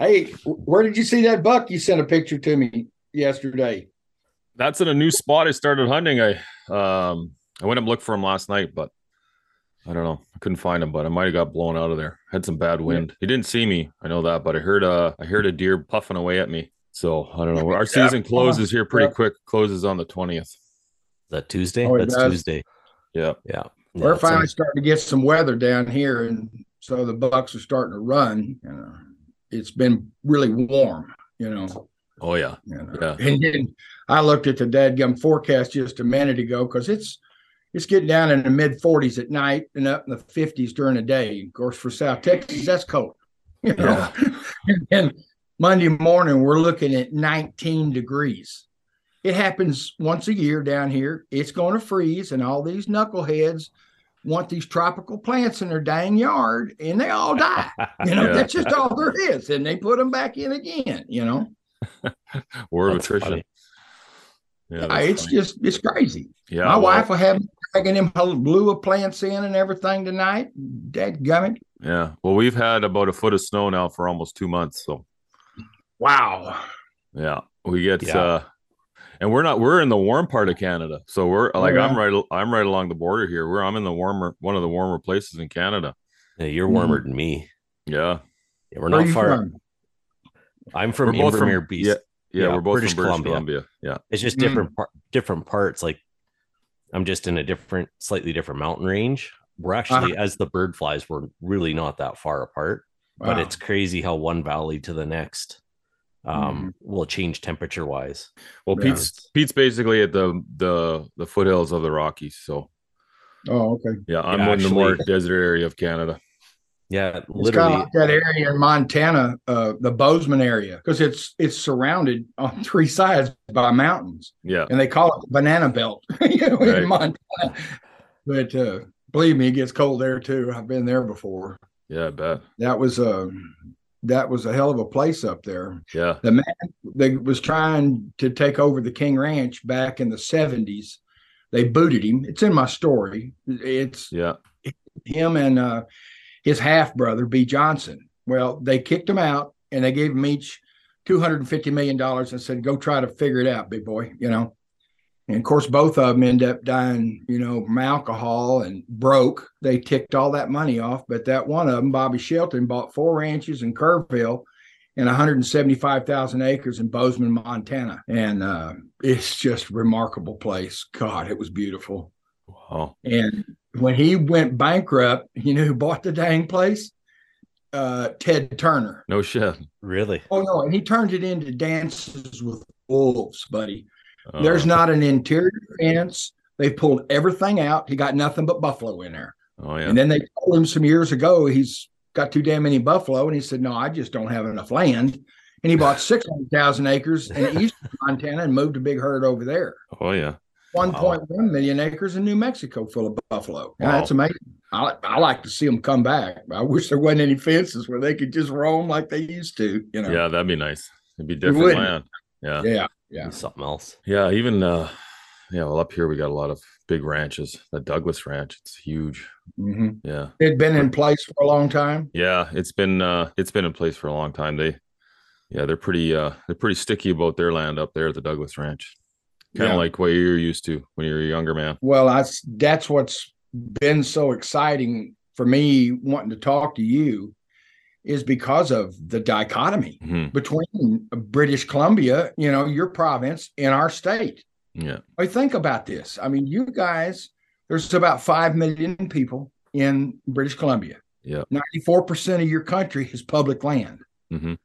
Hey, where did you see that buck you sent a picture to me yesterday? That's in a new spot I started hunting. I um I went and looked for him last night, but I don't know. I couldn't find him, but I might have got blown out of there. Had some bad wind. He didn't see me. I know that, but I heard uh I heard a deer puffing away at me. So I don't know. Our season closes here pretty Yeah. quick. Closes on the twentieth. That Tuesday? Oh, That's does? Tuesday. Yeah. Yeah. Yeah, We're it's finally on- starting to get some weather down here, and so the bucks are starting to run. You know, it's been really warm. You know, Oh yeah. you uh, know. Yeah. and then I looked at the dadgum forecast just a minute ago because it's it's getting down in the mid 40s at night and up in the 50s during the day. Of course, for South Texas, that's cold. You know, and then Monday morning we're looking at 19 degrees. It happens once a year down here. It's going to freeze, and all these knuckleheads want these tropical plants in their dang yard, and they all die. You know, Yeah. that's just all there is, and they put them back in again. You know, War of That's attrition. funny. Yeah. Uh, it's funny. just it's crazy. yeah. My well, wife will have me dragging them whole blue of plants in and everything tonight. Dad gummit. Yeah. Well, we've had about a foot of snow now for almost two months. So Wow. yeah, we get Yeah. uh and we're not we're in the warm part of Canada. So we're like yeah. I'm right I'm right along the border here. We're I'm in the warmer one of the warmer places in Canada. Yeah, you're warmer than me. Yeah. Yeah, we're Where not far. from? I'm from We're both from- Invermere, BC. Yeah. Yeah, Yeah, we're both British from British Columbia. Columbia. Yeah. It's just Mm. different par- different parts. Like I'm just in a different, slightly different mountain range. We're actually, as the bird flies, we're really not that far apart. But it's crazy how one valley to the next um, Mm-hmm. will change temperature wise. Well, Yeah. Pete's Pete's basically at the the the foothills of the Rockies. So oh, okay. yeah, I'm Yeah, in the more desert area of Canada. Yeah, literally. of like that area in Montana, uh, the Bozeman area, because it's it's surrounded on three sides by mountains, Yeah. and they call it the banana belt, you know, Right. in Montana. But uh, believe me, it gets cold there too. I've been there before. Yeah, I bet. That was a that was a hell of a place up there. Yeah. the man that was trying to take over the King Ranch back in the 70s. They booted him. It's in my story. It's Yeah. him and uh, his half brother, B. Johnson. Well, they kicked him out and they gave him each $250 million and said, go try to figure it out, big boy, you know. And of course, both of them end up dying, you know, from alcohol and broke. They ticked all that money off. But that one of them, Bobby Shelton, bought four ranches in Kerrville and 175,000 acres in Bozeman, Montana. And uh, it's just a remarkable place. God, it was beautiful. Wow. And when he went bankrupt, you know who bought the dang place? uh, Ted Turner. No shit. Really? Oh no, and he turned it into dances with wolves, buddy. Uh, There's not an interior fence. They pulled everything out. He got nothing but buffalo in there. Oh yeah. And then they told him some years ago he's got too damn many buffalo, and he said, "No, I just don't have enough land." And he bought six hundred thousand acres in eastern Montana and moved a big herd over there. oh yeah. One point one million acres in New Mexico full of buffalo. Wow. that's amazing. I, I like to see them come back. I wish there wasn't any fences where they could just roam like they used to. You know. Yeah, that'd be nice. It'd be different land. Yeah. Yeah. Yeah. Something else. Yeah, even uh yeah, well up here we got a lot of big ranches. The Douglas Ranch, it's huge. hmm Yeah. It'd been in place for a long time. Yeah, it's been uh it's been in place for a long time. They yeah, they're pretty uh they're pretty sticky about their land up there at the Douglas Ranch. Kind of Yeah. like what you're used to when you're a younger man. Well, that's that's what's been so exciting for me wanting to talk to you is because of the dichotomy Mhm. between British Columbia, you know, your province, and our state. Yeah. I think about this. I mean, you guys, there's about five million people in British Columbia. Yeah. 94% of your country is public land. Mhm.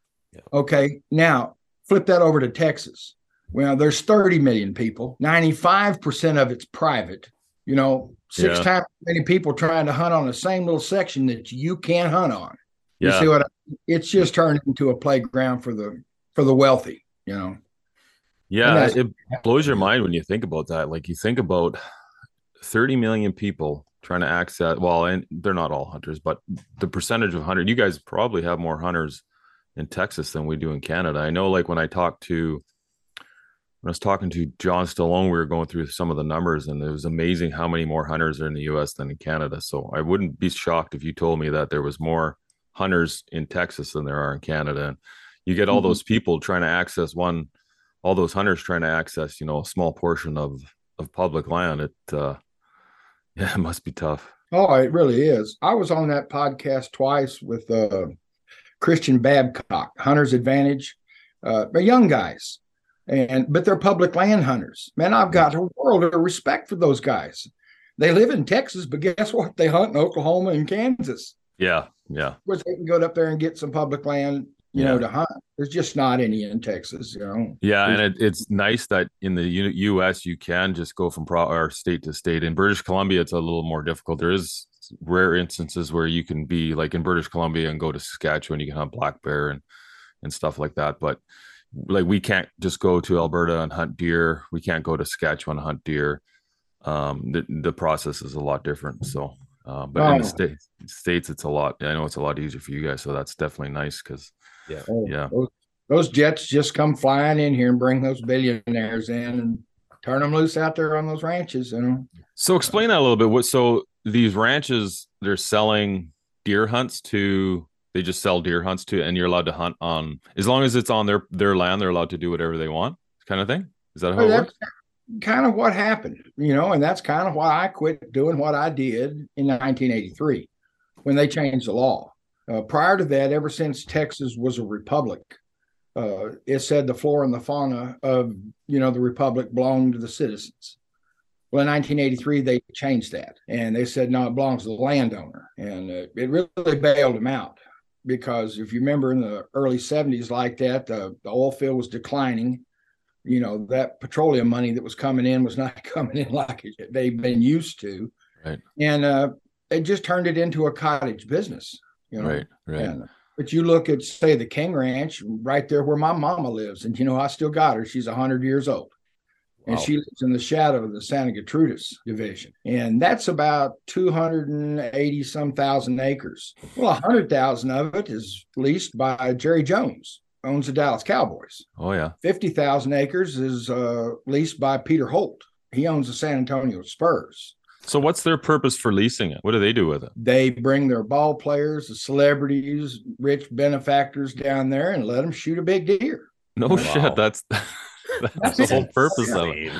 Okay. Now flip that over to Texas. Well, there's 30 million people. 95% of it's private. You know, six Yeah. times as many people trying to hunt on the same little section that you can't hunt on. You Yeah. see what I, it's just turned into a playground for the for the wealthy, you know. Yeah, it blows your mind when you think about that. Like you think about 30 million people trying to access well, and they're not all hunters, but the percentage of hunter, you guys probably have more hunters in Texas than we do in Canada. I know like when I talked to when I was talking to John Stallone, we were going through some of the numbers, and it was amazing how many more hunters are in the US than in Canada. So I wouldn't be shocked if you told me that there was more hunters in Texas than there are in Canada. And you get all Mhm. those people trying to access one all those hunters trying to access, you know, a small portion of of public land. It uh yeah, it must be tough. Oh, it really is. I was on that podcast twice with uh, Christian Babcock, Hunter's Advantage. Uh, they're young guys, and but they're public land hunters. Man, I've got a world of respect for those guys. They live in Texas, but guess what? They hunt in Oklahoma and Kansas. Yeah, yeah. Of course, they can go up there and get some public land, you know, to hunt. There's just not any in Texas, you know. Yeah, and it, it's nice that in the U- U.S. you can just go from pro- or state to state. In British Columbia, it's a little more difficult. There is rare instances where you can be like in British Columbia and go to Saskatchewan, you can hunt black bear and and stuff like that. But like we can't just go to Alberta and hunt deer. We can't go to Saskatchewan and hunt deer. Um, the the process is a lot different. So, uh, but in Oh. the states, states, it's a lot. I know it's a lot easier for you guys. So that's definitely nice because Oh, Yeah. Those, those jets just come flying in here and bring those billionaires in and turn them loose out there on those ranches, you know. So explain that a little bit. What so these ranches they're selling deer hunts to they just sell deer hunts to and you're allowed to hunt on as long as it's on their their land they're allowed to do whatever they want kind of thing. Is that how Well, it works? Kind of what happened, you know, and that's kind of why I quit doing what I did in 1983 when they changed the law. Uh, prior to that, ever since Texas was a republic, uh, it said the flora and the fauna of you know the republic belonged to the citizens. Well, in 1983, they changed that, and they said no, it belongs to the landowner, and uh, it really bailed them out because if you remember in the early 70s, like that, the, the oil field was declining you know that petroleum money that was coming in was not coming in like it, they've been used to. Right. and uh it just turned it into a cottage business you know? Right, right. and but you look at say the king ranch right there where my mama lives and you know i still got her. She's 100 years old. And she lives in the shadow of the santa gertrudis division. And that's about 280 some thousand acres. Well 100000 of it is leased by jerry jones owns the dallas cowboys Oh yeah. 50,000 acres is uh, leased by Peter Holt. He owns the San Antonio Spurs. So what's their purpose for leasing it? What do they do with it? They bring their ball players, the celebrities, rich benefactors down there and let them shoot a big deer. No Wow. shit. That's that's the whole purpose of it.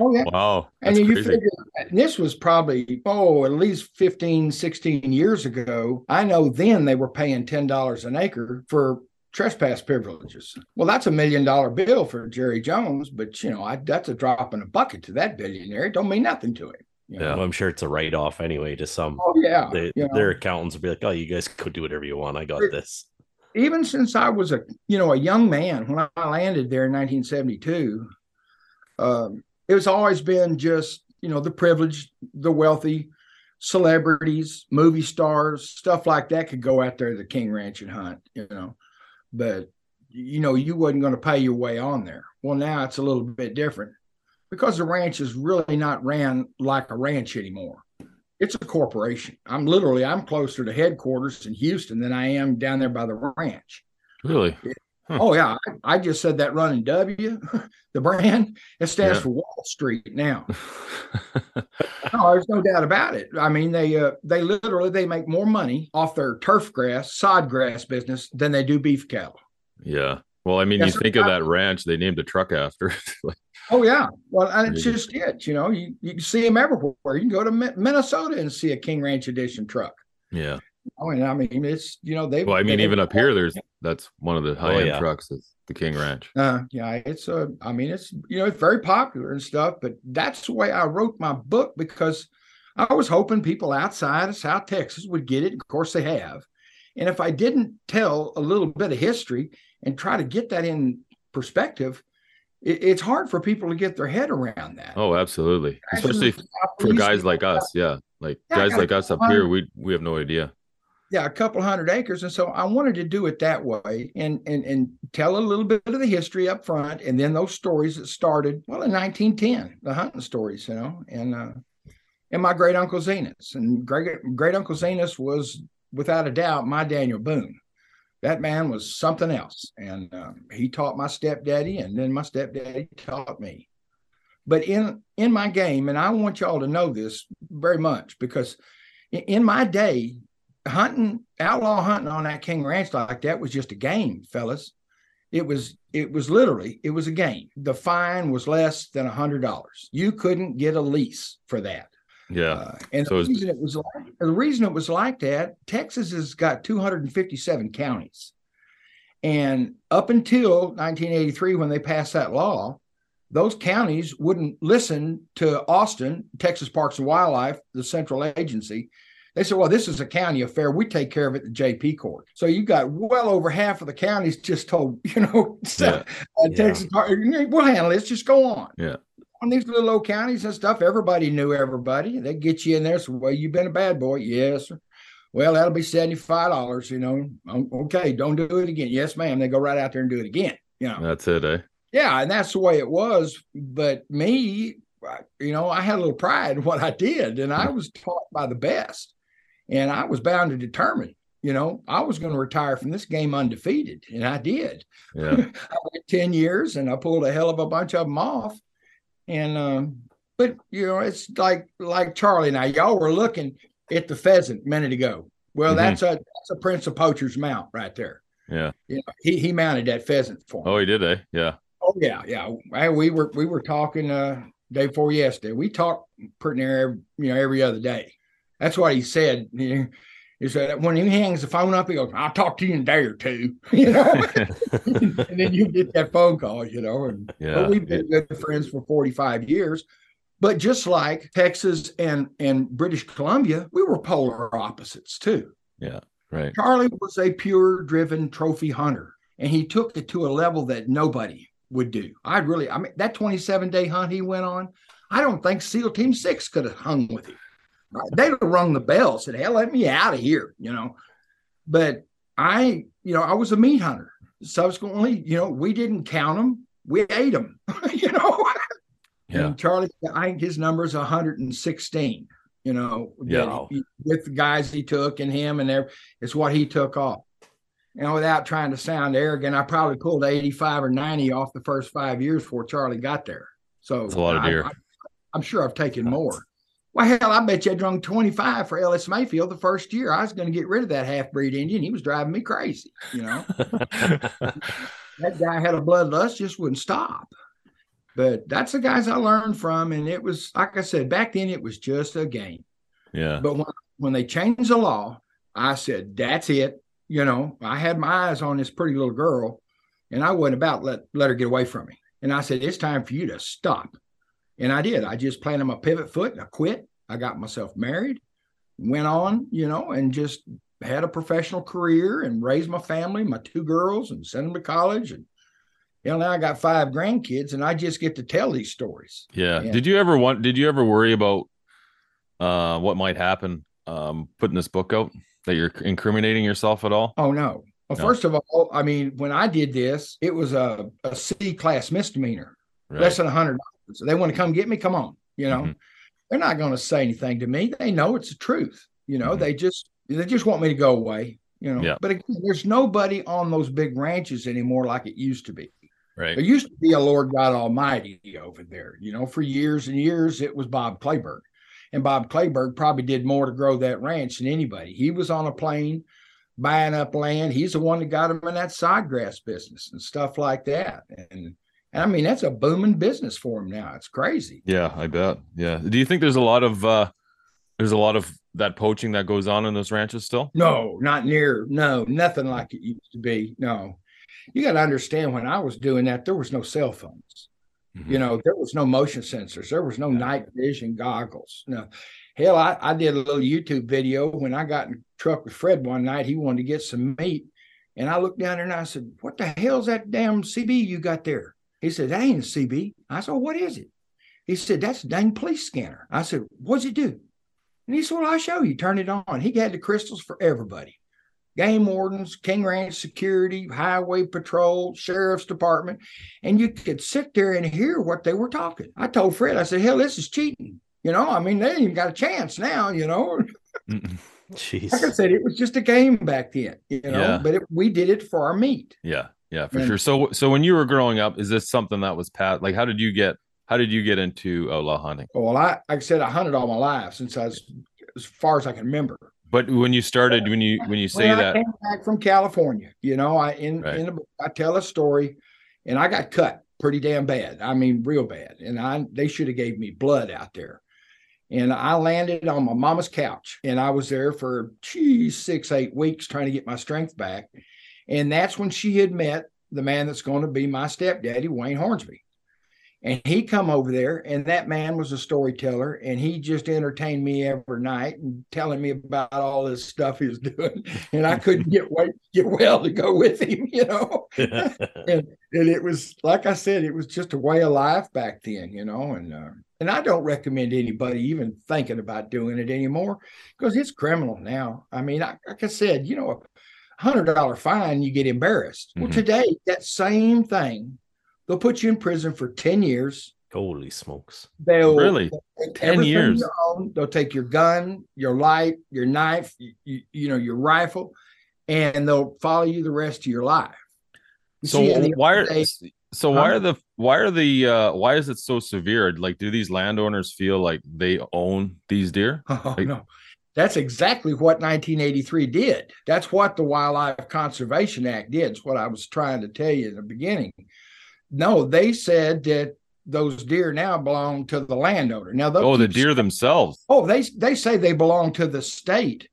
Oh, yeah. Wow. And you crazy. figure this was probably, oh, at least 15, 16 years ago. I know then they were paying $10 an acre for trespass privileges. Well, that's a million dollar bill for Jerry Jones, but you know, I, that's a drop in a bucket to that billionaire. It don't mean nothing to him. you Yeah. Well, I'm sure it's a write off anyway to some. Oh yeah. They, you know. Their accountants will be like, "Oh, you guys go do whatever you want. I got It- this." even since I was a you know a young man when I landed there in 1972, um, it was always been just you know the privileged, the wealthy, celebrities, movie stars, stuff like that could go out there to the King Ranch and hunt, you know, but you know you wasn't going to pay your way on there. Well, now it's a little bit different because the ranch is really not ran like a ranch anymore it's a corporation. I'm literally I'm closer to headquarters in Houston than I am down there by the ranch. Really? Hmm. Oh yeah, I, just said that running W, the brand it stands Yeah. for Wall Street now. No, there's no doubt about it. I mean, they uh, they literally they make more money off their turf grass, sod grass business than they do beef cattle. yeah. Well, I mean, you think of that ranch, they named a truck after. Like, Oh yeah, well, and it's just it. You know, you you can see them everywhere. You can go to Minnesota and see a King Ranch Edition truck. yeah. I mean, I mean, it's you know they. Well, I mean, even up here, there's that's one of the high end yeah. trucks. Is the King Ranch. Uh, yeah, it's a. I mean, it's you know, it's very popular and stuff. But that's the way I wrote my book because I was hoping people outside of South Texas would get it. Of course, they have. And if I didn't tell a little bit of history and try to get that in perspective, it, it's hard for people to get their head around that. Oh, absolutely. Especially for guys like us. Yeah. Like Yeah, guys like us up here, we we have no idea. Yeah, a couple hundred acres, and so I wanted to do it that way, and and and tell a little bit of the history up front, and then those stories that started well in 1910, the hunting stories, you know, and uh, and my great uncle Zenas, and great great uncle Zenas was without a doubt my Daniel Boone. That man was something else, and um, he taught my stepdaddy, and then my stepdaddy taught me. But in in my game, and I want y'all to know this very much because in my day, hunting outlaw hunting on that king ranch like that was just a game fellas. It was it was literally it was a game. The fine was less than a hundred dollars. You couldn't get a lease for that. Yeah. uh, and So the reason it was like the reason it was like that texas has got 257 counties. And up until 1983 when they passed that law those counties wouldn't listen to austin texas parks and wildlife the central agency they said, well, this is a county affair. We take care of it in the JP court. So you got well over half of the counties just told, you know, Yeah. uh, Texas, we'll handle it. Let's just go on. Yeah. On these little old counties and stuff, everybody knew everybody. They get you in there. So, well, you've been a bad boy. Yes. Sir. Well, that'll be $75, you know. "Oh, Okay, don't do it again. Yes, ma'am. They go right out there and do it again. You know. That's it, eh? Yeah, and that's the way it was. But me, you know, I had a little pride in what I did, and I was taught by the best, and I was bound to determine. You know, I was going to retire from this game undefeated, and I did. Yeah. I went ten years, and I pulled a hell of a bunch of them off. And um, but you know, it's like like Charlie and I. Y'all were looking at the pheasant a minute ago. Well, Mhm. that's a that's a Prince of Poacher's mount right there. Yeah. You know, he he mounted that pheasant for me. Oh, he did, eh? Yeah. Oh yeah, yeah. We were we were talking uh day before yesterday. We talk pretty near every, you know every other day. That's what he said. He, said when he hangs the phone up, he goes, "I'll talk to you in a day or two. You know, and then you get that phone call. You know, and Yeah. we've been good friends for forty five years. But just like Texas and and British Columbia, we were polar opposites too. Yeah, right. Charlie was a pure driven trophy hunter, and he took it to a level that nobody would do. I'd really, I mean, that 27 day hunt he went on, I don't think SEAL Team Six could have hung with him. They'd have rung the bell, said, "Hell, let me out of here," you know. But I, you know, I was a meat hunter. Subsequently, you know, we didn't count them; we ate them. you know. Yeah. And Charlie, I think his number is 116. You know, Yeah. he- with the guys he took and him and there, it's what he took off. And without trying to sound arrogant, I probably pulled 85 or 90 off the first five years before Charlie got there. So That's a lot of deer. I, am sure I've taken more. Well, hell, I bet you I drunk 25 for Ellis Mayfield the first year. I was going to get rid of that half breed Indian. He was driving me crazy. You know, that guy had a bloodlust, just wouldn't stop. But that's the guys I learned from. And it was, like I said, back then it was just a game. yeah. But when, when they changed the law, I said, that's it. You know, I had my eyes on this pretty little girl and I wasn't about to let, let her get away from me. And I said, it's time for you to stop. And I did. I just planted my pivot foot and I quit. I got myself married, went on, you know, and just had a professional career and raised my family, my two girls, and sent them to college. And you know, now I got five grandkids, and I just get to tell these stories. Yeah. Yeah. Did you ever want? Did you ever worry about uh, what might happen um, putting this book out? That you're incriminating yourself at all? Oh no. Well, No. first of all, I mean, when I did this, it was a, a C class misdemeanor, Right. less than a hundred dollars. They want to come get me, come on. You know, Mhm. they're not going to say anything to me. They know it's the truth. You know, Mhm. they just they just want me to go away. You know, Yeah. but again, there's nobody on those big ranches anymore like it used to be. right. There used to be a Lord God Almighty over there. You know, for years and years, it was Bob Kleberg. And Bob Kleberg probably did more to grow that ranch than anybody. He was on a plane buying up land. He's the one that got him in that side grass business and stuff like that. And, and I mean, that's a booming business for him now. It's crazy. Yeah, I bet. Yeah. Do you think there's a lot of uh there's a lot of that poaching that goes on in those ranches still? No, not near. No, nothing like it used to be. No. You got to understand when I was doing that, there was no cell phones. You know, there was no motion sensors. There was no night vision goggles. No, hell, I, I did a little YouTube video when I got in truck with Fred one night. He wanted to get some meat. And I looked down there and I said, What the hell's that damn CB you got there? He said, That ain't a CB. I said, What is it? He said, That's a dang police scanner. I said, What's it do? And he said, Well, I'll show you. Turn it on. He had the crystals for everybody game wardens, King Ranch Security, Highway Patrol, Sheriff's Department, and you could sit there and hear what they were talking. I told Fred, I said, hell, this is cheating. You know, I mean, they ain't even got a chance now, you know. Jeez. Like I said, it was just a game back then, you know, Yeah. but it, we did it for our meat. Yeah, yeah, for And- sure. So so when you were growing up, is this something that was pat like how did you get how did you get into uh, outlaw hunting? Oh, well, I, like I said, I hunted all my life since I was as far as I can remember. But when you started, when you when you say when that, came back from California, you know, I in Right. in book, I tell a story, and I got cut pretty damn bad. I mean, real bad, and I they should have gave me blood out there. And I landed on my mama's couch, and I was there for geez six eight weeks trying to get my strength back, and that's when she had met the man that's going to be my stepdaddy, Wayne Hornsby. And he come over there, and that man was a storyteller, and he just entertained me every night and telling me about all this stuff he was doing. And I couldn't get wait, get well to go with him, you know. And and it was like I said, it was just a way of life back then, you know. And uh, and I don't recommend anybody even thinking about doing it anymore because it's criminal now. I mean, I, like I said, you know, a hundred dollar fine, you get embarrassed. Well, Mhm. today that same thing, they'll put you in prison for ten years. Holy smokes. They'll Really? they'll take 10 years? own. They'll take your gun, your light, your knife, you, you, you know, your rifle, and they'll follow you the rest of your life. You so see, why are days- so why are the why are the uh why is it so severe? Like do these landowners feel like they own these deer? Oh, Like- no. That's exactly what 1983 did. That's what the Wildlife Conservation Act did. It's what I was trying to tell you in the beginning. No, they said that those deer now belong to the landowner. Now, they'll Oh, the deer themselves. Oh, they they say they belong to the state.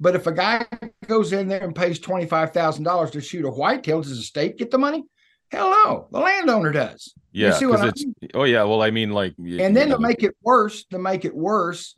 But if a guy goes in there and pays twenty five thousand dollars to shoot a whitetail, does the state get the money? Hell no, the landowner does. Yeah, see what I it's oh yeah, well I mean like And then to make it worse, to make it worse,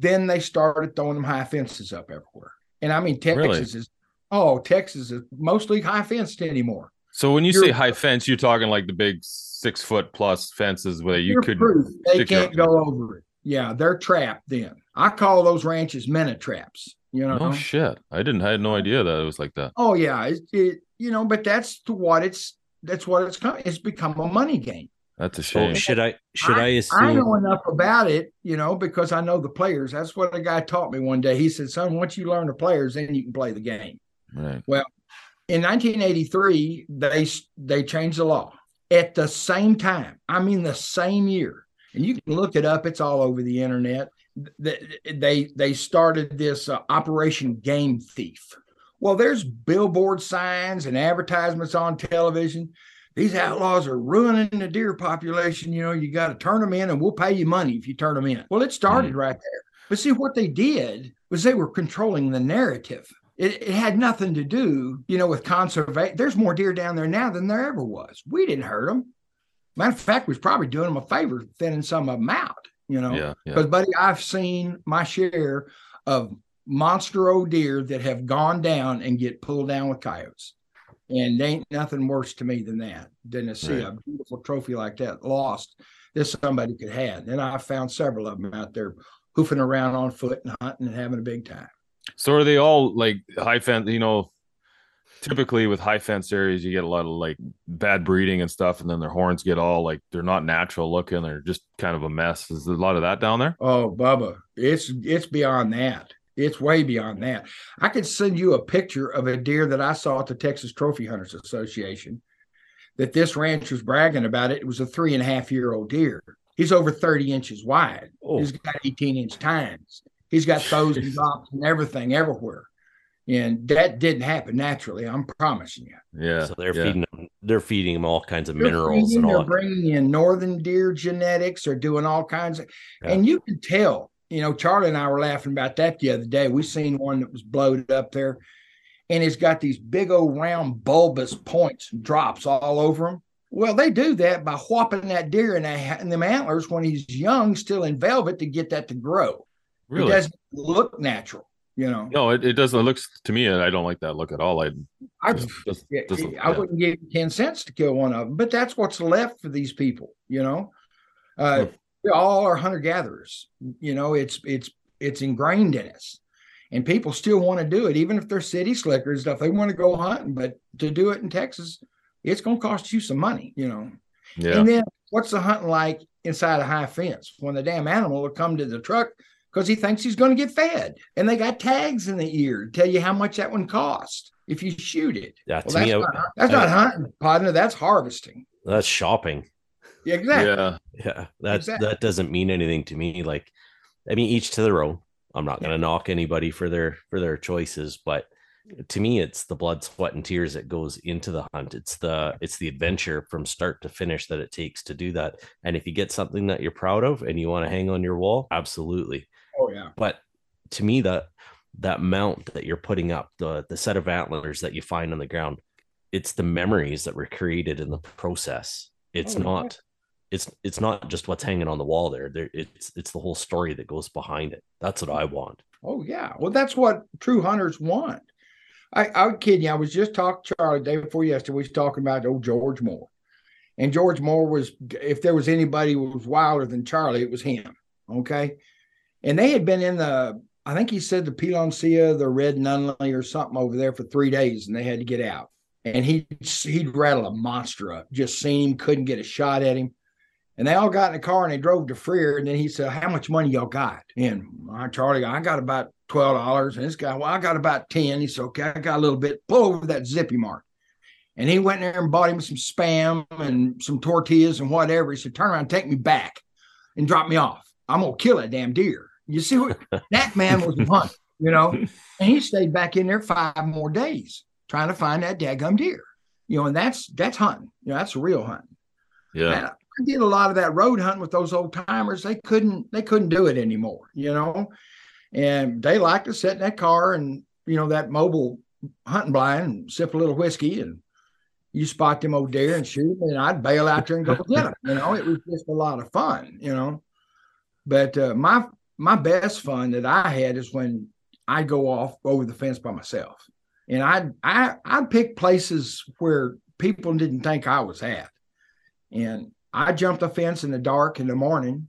then they started throwing them high fences up everywhere. And I mean, Texas Really? is oh, Texas is mostly high fenced anymore. So when you You're- say high fence, you're talking like the big six foot plus fences where you could proof they can't go over it. Yeah, they're trapped. Then I call those ranches mena traps. You know. No shit. I didn't I had no idea that it was like that. Oh yeah, it, it you know, but that's to what it's that's what it's come. It's become a money game. That's a So shame. should I should I, I assume know enough about it, you know, because I know the players. That's what a guy taught me one day. He said, "Son, once you learn the players, then you can play the game." Right. In 1983, they they changed the law at the same time. I mean, the same year, and you can look it up. It's all over the internet. They they started this uh, Operation Game Thief. Well, there's billboard signs and advertisements on television. These outlaws are ruining the deer population. You know, you got to turn them in, and we'll pay you money if you turn them in. Well, it started mm. right there. But see, what they did was they were controlling the narrative. It, it had nothing to do, you know, with conservation. There's more deer down there now than there ever was. We didn't hurt them. Matter of fact, we was probably doing them a favor thinning some of them out. you know. Yeah, yeah. Because, buddy, I've seen my share of monster old deer that have gone down and get pulled down with coyotes. And ain't nothing worse to me than that, than to see Right. a beautiful trophy like that lost that somebody could have. And I found several of them out there hoofing around on foot and hunting and having a big time. So are they all like high fence? You know, typically with high fence areas, you get a lot of like bad breeding and stuff, and then their horns get all like they're not natural looking. They're just kind of a mess. Is there a lot of that down there? Oh, Bubba, it's it's beyond that. It's way beyond that. I could send you a picture of a deer that I saw at the Texas Trophy Hunters Association. That this ranch was bragging about it. It was a three and a half year old deer. He's over 30 inches wide. Oh. He's got 18 inch tines. He's got those and drops and everything everywhere. And that didn't happen naturally. I'm promising you. Yeah. so they're yeah. feeding them, they're feeding them all kinds of They're minerals feeding, and they're all. bringing in northern deer genetics. They're doing all kinds of, Yeah. and you can tell. You know, Charlie and I were laughing about that the other day. We seen one that was bloated up there, and it's got these big old round bulbous points and drops all over him. Well, they do that by whopping that deer in, the, in them antlers when he's young, still in velvet, to get that to grow. Really? It doesn't look natural, you know. No, it, it doesn't. It looks to me, I don't like that look at all. I I, just, just, Yeah, just- I wouldn't give 10 cents to kill one of them, but that's what's left for these people, you know. Uh Hmm. We all are hunter gatherers. You know, it's it's it's ingrained in us. And people still want to do it, even if they're city slickers stuff. They want to go hunting, but to do it in Texas, it's gonna cost you some money, you know. yeah. And then what's the hunting like inside a high fence when the damn animal will come to the truck because he thinks he's going to get fed? And they got tags in the ear to tell you how much that one cost if you shoot it. Yeah, Well, to me, that's, not, that's I- not hunting, partner. That's harvesting. that's shopping. Yeah, exactly. Yeah. Yeah, that Exactly. that doesn't mean anything to me. Like, I mean, each to their own. I'm not going to knock anybody for their for their choices, but to me, it's the blood, sweat, and tears that goes into the hunt. It's the it's the adventure from start to finish that it takes to do that. And if you get something that you're proud of and you want to hang on your wall, absolutely. Oh yeah. But to me, that that mount that you're putting up, the the set of antlers that you find on the ground, it's the memories that were created in the process. It's Oh, yeah. not it's it's not just what's hanging on the wall there. There it's it's the whole story that goes behind it. That's what I want. Oh yeah. Well, that's what true hunters want. I, I was kidding you. I was just talking to Charlie the day before yesterday. We was talking about old George Moore. And George Moore was, if there was anybody who was wilder than Charlie, it was him. Okay. And they had been in the, I think he said the Piloncia, the Red Nunley or something over there for three days and they had to get out. And he he'd rattle a monster up, just seen him, couldn't get a shot at him. And they all got in the car and they drove to Freer. And then he said, How much money y'all got? And I, Charlie, I got about $12. And this guy, Well, I got about 10. He said, Okay, I got a little bit. Pull over that zippy mark. And he went there and bought him some spam and some tortillas and whatever. He said, Turn around, take me back and drop me off. I'm going to kill that damn deer. You see what that man was hunting, you know? And he stayed back in there five more days trying to find that daggum deer. You know, and that's that's hunting. You know, that's real hunting. Yeah. And uh, I did a lot of that road hunting with those old timers. They couldn't they couldn't do it anymore, you know. And they like to sit in that car and you know that mobile hunting blind and sip a little whiskey and you spot them old deer and shoot them and I'd bail out there and go get them. You know, it was just a lot of fun, you know. But uh, my my best fun that I had is when I go off over the fence by myself, and I I I pick places where people didn't think I was at, and I jumped the fence in the dark in the morning,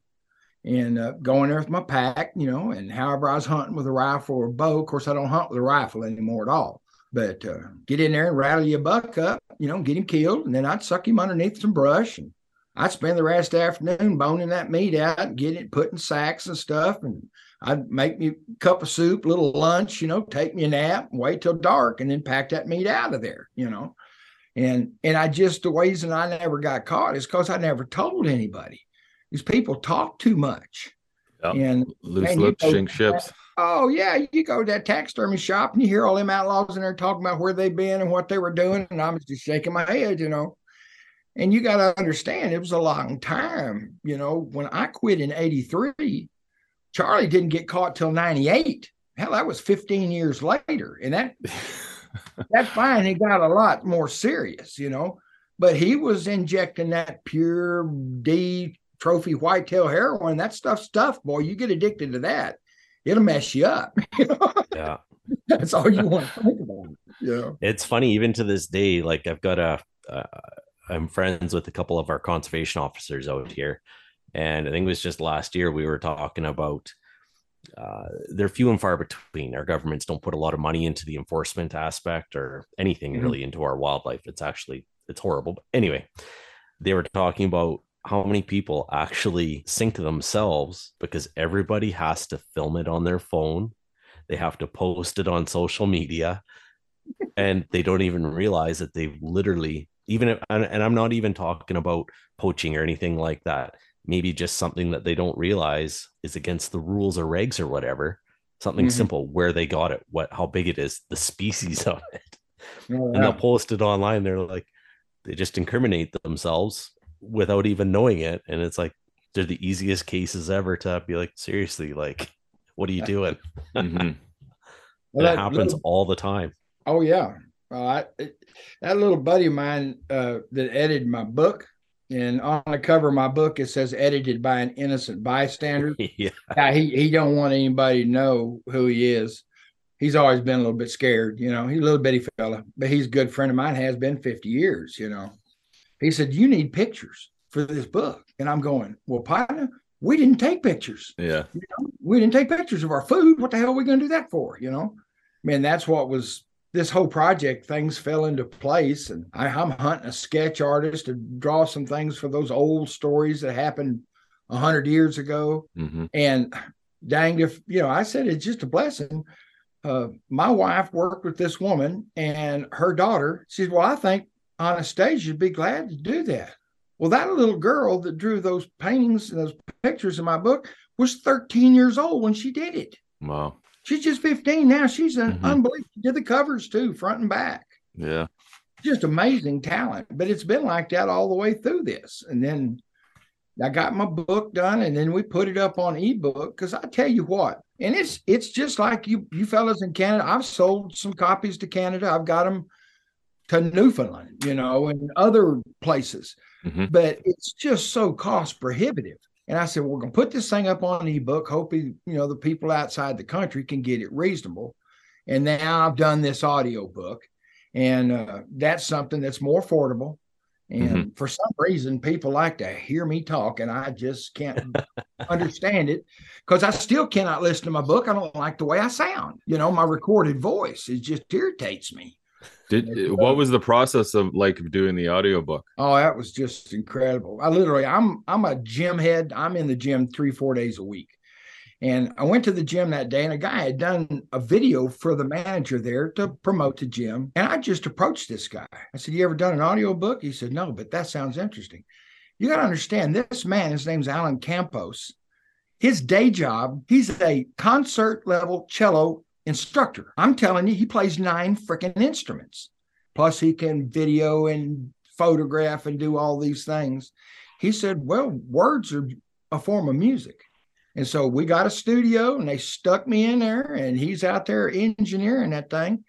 and uh, go in there with my pack, you know, and however I was hunting with a rifle or a bow. Of course, I don't hunt with a rifle anymore at all. But uh, get in there and rattle your buck up, you know, get him killed, and then I'd suck him underneath some brush and I'd spend the rest of the afternoon boning that meat out and getting it put in sacks and stuff. And I'd make me a cup of soup, little lunch, you know, take me a nap, wait till dark, and then pack that meat out of there, you know. And and I just the reason I never got caught is because I never told anybody. These people talk too much. Yep. And Loose lips, sink ships. oh yeah, you go to that taxidermy shop and you hear all them outlaws in there talking about where they've been and what they were doing, and I'm just shaking my head, you know. And you got to understand, it was a long time. You know, when I quit in '83, Charlie didn't get caught till '98. Hell, that was 15 years later, and that that's fine. He got a lot more serious, you know. But he was injecting that pure D trophy whitetail heroin. That stuff's tough, boy. You get addicted to that, it'll mess you up. Yeah. That's all you want to think about. Yeah. It's funny, even to this day, like I've got a, uh, I'm friends with a couple of our conservation officers out here. And I think it was just last year we were talking about uh, they're few and far between. Our governments don't put a lot of money into the enforcement aspect or anything Mhm. really into our wildlife. It's actually it's horrible. But anyway, they were talking about how many people actually sink themselves because everybody has to film it on their phone. They have to post it on social media and they don't even realize that they've literally even if and, and I'm not even talking about poaching or anything like that maybe just something that they don't realize is against the rules or regs or whatever something Mhm. simple where they got it what how big it is the species of it Oh, and yeah. they'll post it online they're like they just incriminate themselves without even knowing it and it's like they're the easiest cases ever to be like seriously like what are you doing Mhm. Well, it that happens little- all the time Oh yeah. Well, I, it, that little buddy of mine uh, that edited my book, and on the cover of my book it says edited by an innocent bystander. yeah he he don't want anybody to know who he is. He's always been a little bit scared, you know. He's a little bitty fella, but he's a good friend of mine. Has been fifty years, you know. He said, "You need pictures for this book," and I'm going, "Well, partner, we didn't take pictures. Yeah. We didn't take pictures of our food. What the hell are we going to do that for?" You know. I mean, that's what was this whole project. Things fell into place, and I, I'm hunting a sketch artist to draw some things for those old stories that happened a hundred years ago. hmm And danged if you know, I said it's just a blessing. Uh, my wife worked with this woman and her daughter. She said, "Well, I think Anastasia would be glad to do that." Well, that little girl that drew those paintings and those pictures in my book was 13 years old when she did it. Wow. She's just 15 now. She's an Mhm. unbelievable. She did the covers too, front and back Yeah. just amazing talent. But it's been like that all the way through this. And then I got my book done, and then we put it up on ebook. Because I tell you what, and it's it's just like you you fellas in Canada. I've sold some copies to Canada. I've got them to Newfoundland, you know, and other places. Mhm. But it's just so cost prohibitive. And I said, we're gonna put this thing up on ebook. Hoping you know the people outside the country can get it reasonable. And now I've done this audio book and uh, that's something that's more affordable. And for some reason, people like to hear me talk, and I just can't understand it because I still cannot listen to my book. I don't like the way I sound. You know, my recorded voice it just irritates me. Did what uh, was the process of like doing the audiobook? Oh, that was just incredible. I literally, I'm I'm a gym head. I'm in the gym three four days a week, and I went to the gym that day, and a guy had done a video for the manager there to promote the gym, and I just approached this guy. I said, "You ever done an audio book?" He said, "No, but that sounds interesting." You got to understand this man. His name's Alan Campos. His day job, he's a concert level cello instructor. I'm telling you, he plays nine freaking instruments. Plus, he can video and photograph and do all these things. He said, Well, words are a form of music. And so we got a studio and they stuck me in there, and he's out there engineering that thing.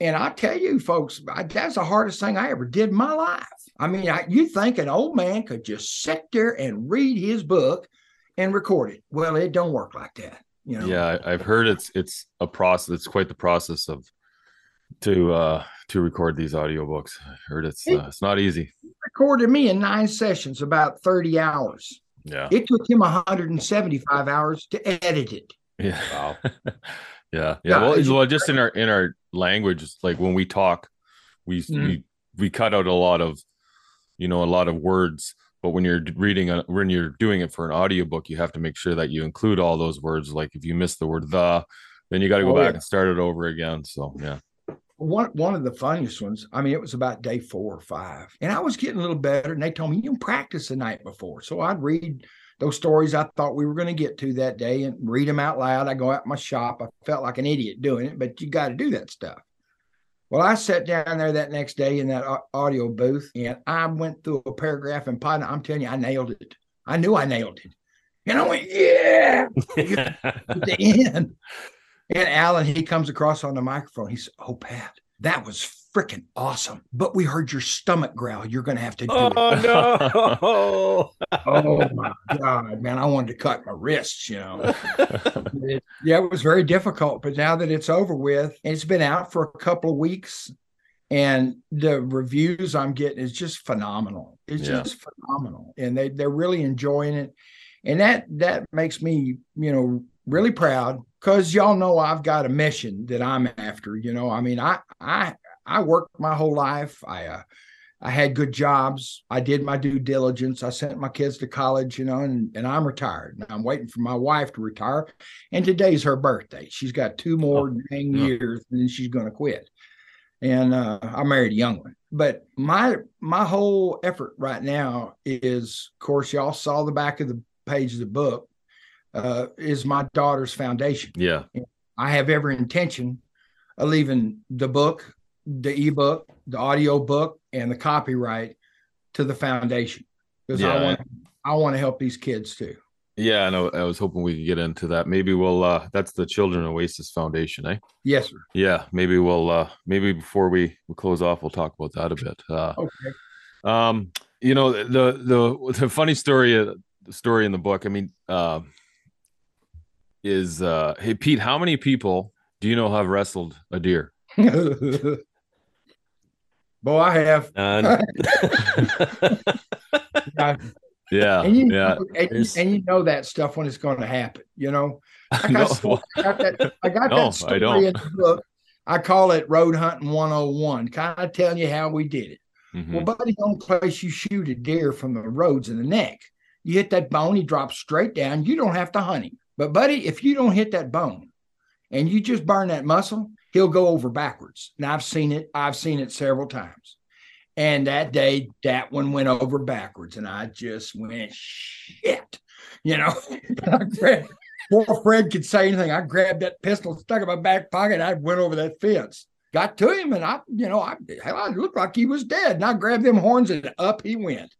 And I tell you, folks, that's the hardest thing I ever did in my life. I mean, I, you think an old man could just sit there and read his book and record it? Well, it don't work like that. You know, Yeah, I, I've heard it's it's a process. It's quite the process of to uh to record these audiobooks. I heard it's uh, it's not easy. recorded me in nine sessions, about 30 hours. Yeah. It took him 175 hours to edit it. Yeah. Wow. yeah. Yeah. Yeah, Well, it's- well, just in our in our language, like when we talk, we Mhm. we we cut out a lot of, you know, a lot of words. But when you're reading a, when you're doing it for an audiobook, you have to make sure that you include all those words. Like if you miss the word the, then you got to go Oh, back yeah. and start it over again. So yeah. One one of the funniest ones. I mean, it was about day four or five, and I was getting a little better. And they told me you can practice the night before, so I'd read those stories I thought we were going to get to that day and read them out loud. I go out in my shop. I felt like an idiot doing it, but you got to do that stuff. Well, I sat down there that next day in that audio booth, and I went through a paragraph, and Pod, I'm telling you, I nailed it. I knew I nailed it, and I went, yeah, at the end. And Alan, he comes across on the microphone. He said, Oh, Pat, that was freaking awesome. But we heard your stomach growl. You're going to have to do Oh it. no! Oh my God, man. I wanted to cut my wrists, you know. It- yeah, it was very difficult. But now that it's over with, and it's been out for a couple of weeks, and the reviews I'm getting is just phenomenal. It's Yeah. just phenomenal. And they, they're really enjoying it. And that that makes me, you know, really proud because y'all know I've got a mission that I'm after. You know, I mean, I I I worked my whole life. I uh I had good jobs. I did my due diligence. I sent my kids to college, you know, and, and I'm retired. And I'm waiting for my wife to retire. And today's her birthday. She's got two more dang yeah. years and then she's going to quit. And uh, I married a young one. But my my whole effort right now is, of course, y'all saw the back of the page of the book, uh, is my daughter's foundation. yeah. I have every intention of leaving the book, the ebook, the audio book, and the copyright to the foundation because Yeah. I want I want to help these kids too. Yeah, I know. I was hoping we could get into that. Maybe we'll. uh That's the Children Oasis Foundation, eh? Yes, sir. Yeah, maybe we'll. uh Maybe before we, we close off, we'll talk about that a bit. Uh, Okay. um, you know the the the funny story, uh, the story in the book. I mean, uh, is uh, hey Pete, how many people do you know have wrestled a deer? Boy, I have. I- Yeah, and, you yeah. know, and, you, and you know that stuff when it's going to happen. You know, I, No, I got that. I got No, that I story don't. in the book. I call it Road Hunting 101, kind of telling you how we did it. Mhm. Well, buddy, the only place you shoot a deer from the roads in the neck, you hit that bone, he drops straight down. You don't have to hunt him. But, buddy, if you don't hit that bone and you just burn that muscle, he'll go over backwards. And I've seen it. I've seen it several times. And that day, that one went over backwards, and I just went shit. You know, grabbed, before Fred could say anything, I grabbed that pistol, stuck in my back pocket, and I went over that fence. Got to him, and I, you know, I, hell, I looked like he was dead. And I grabbed them horns, and up he went.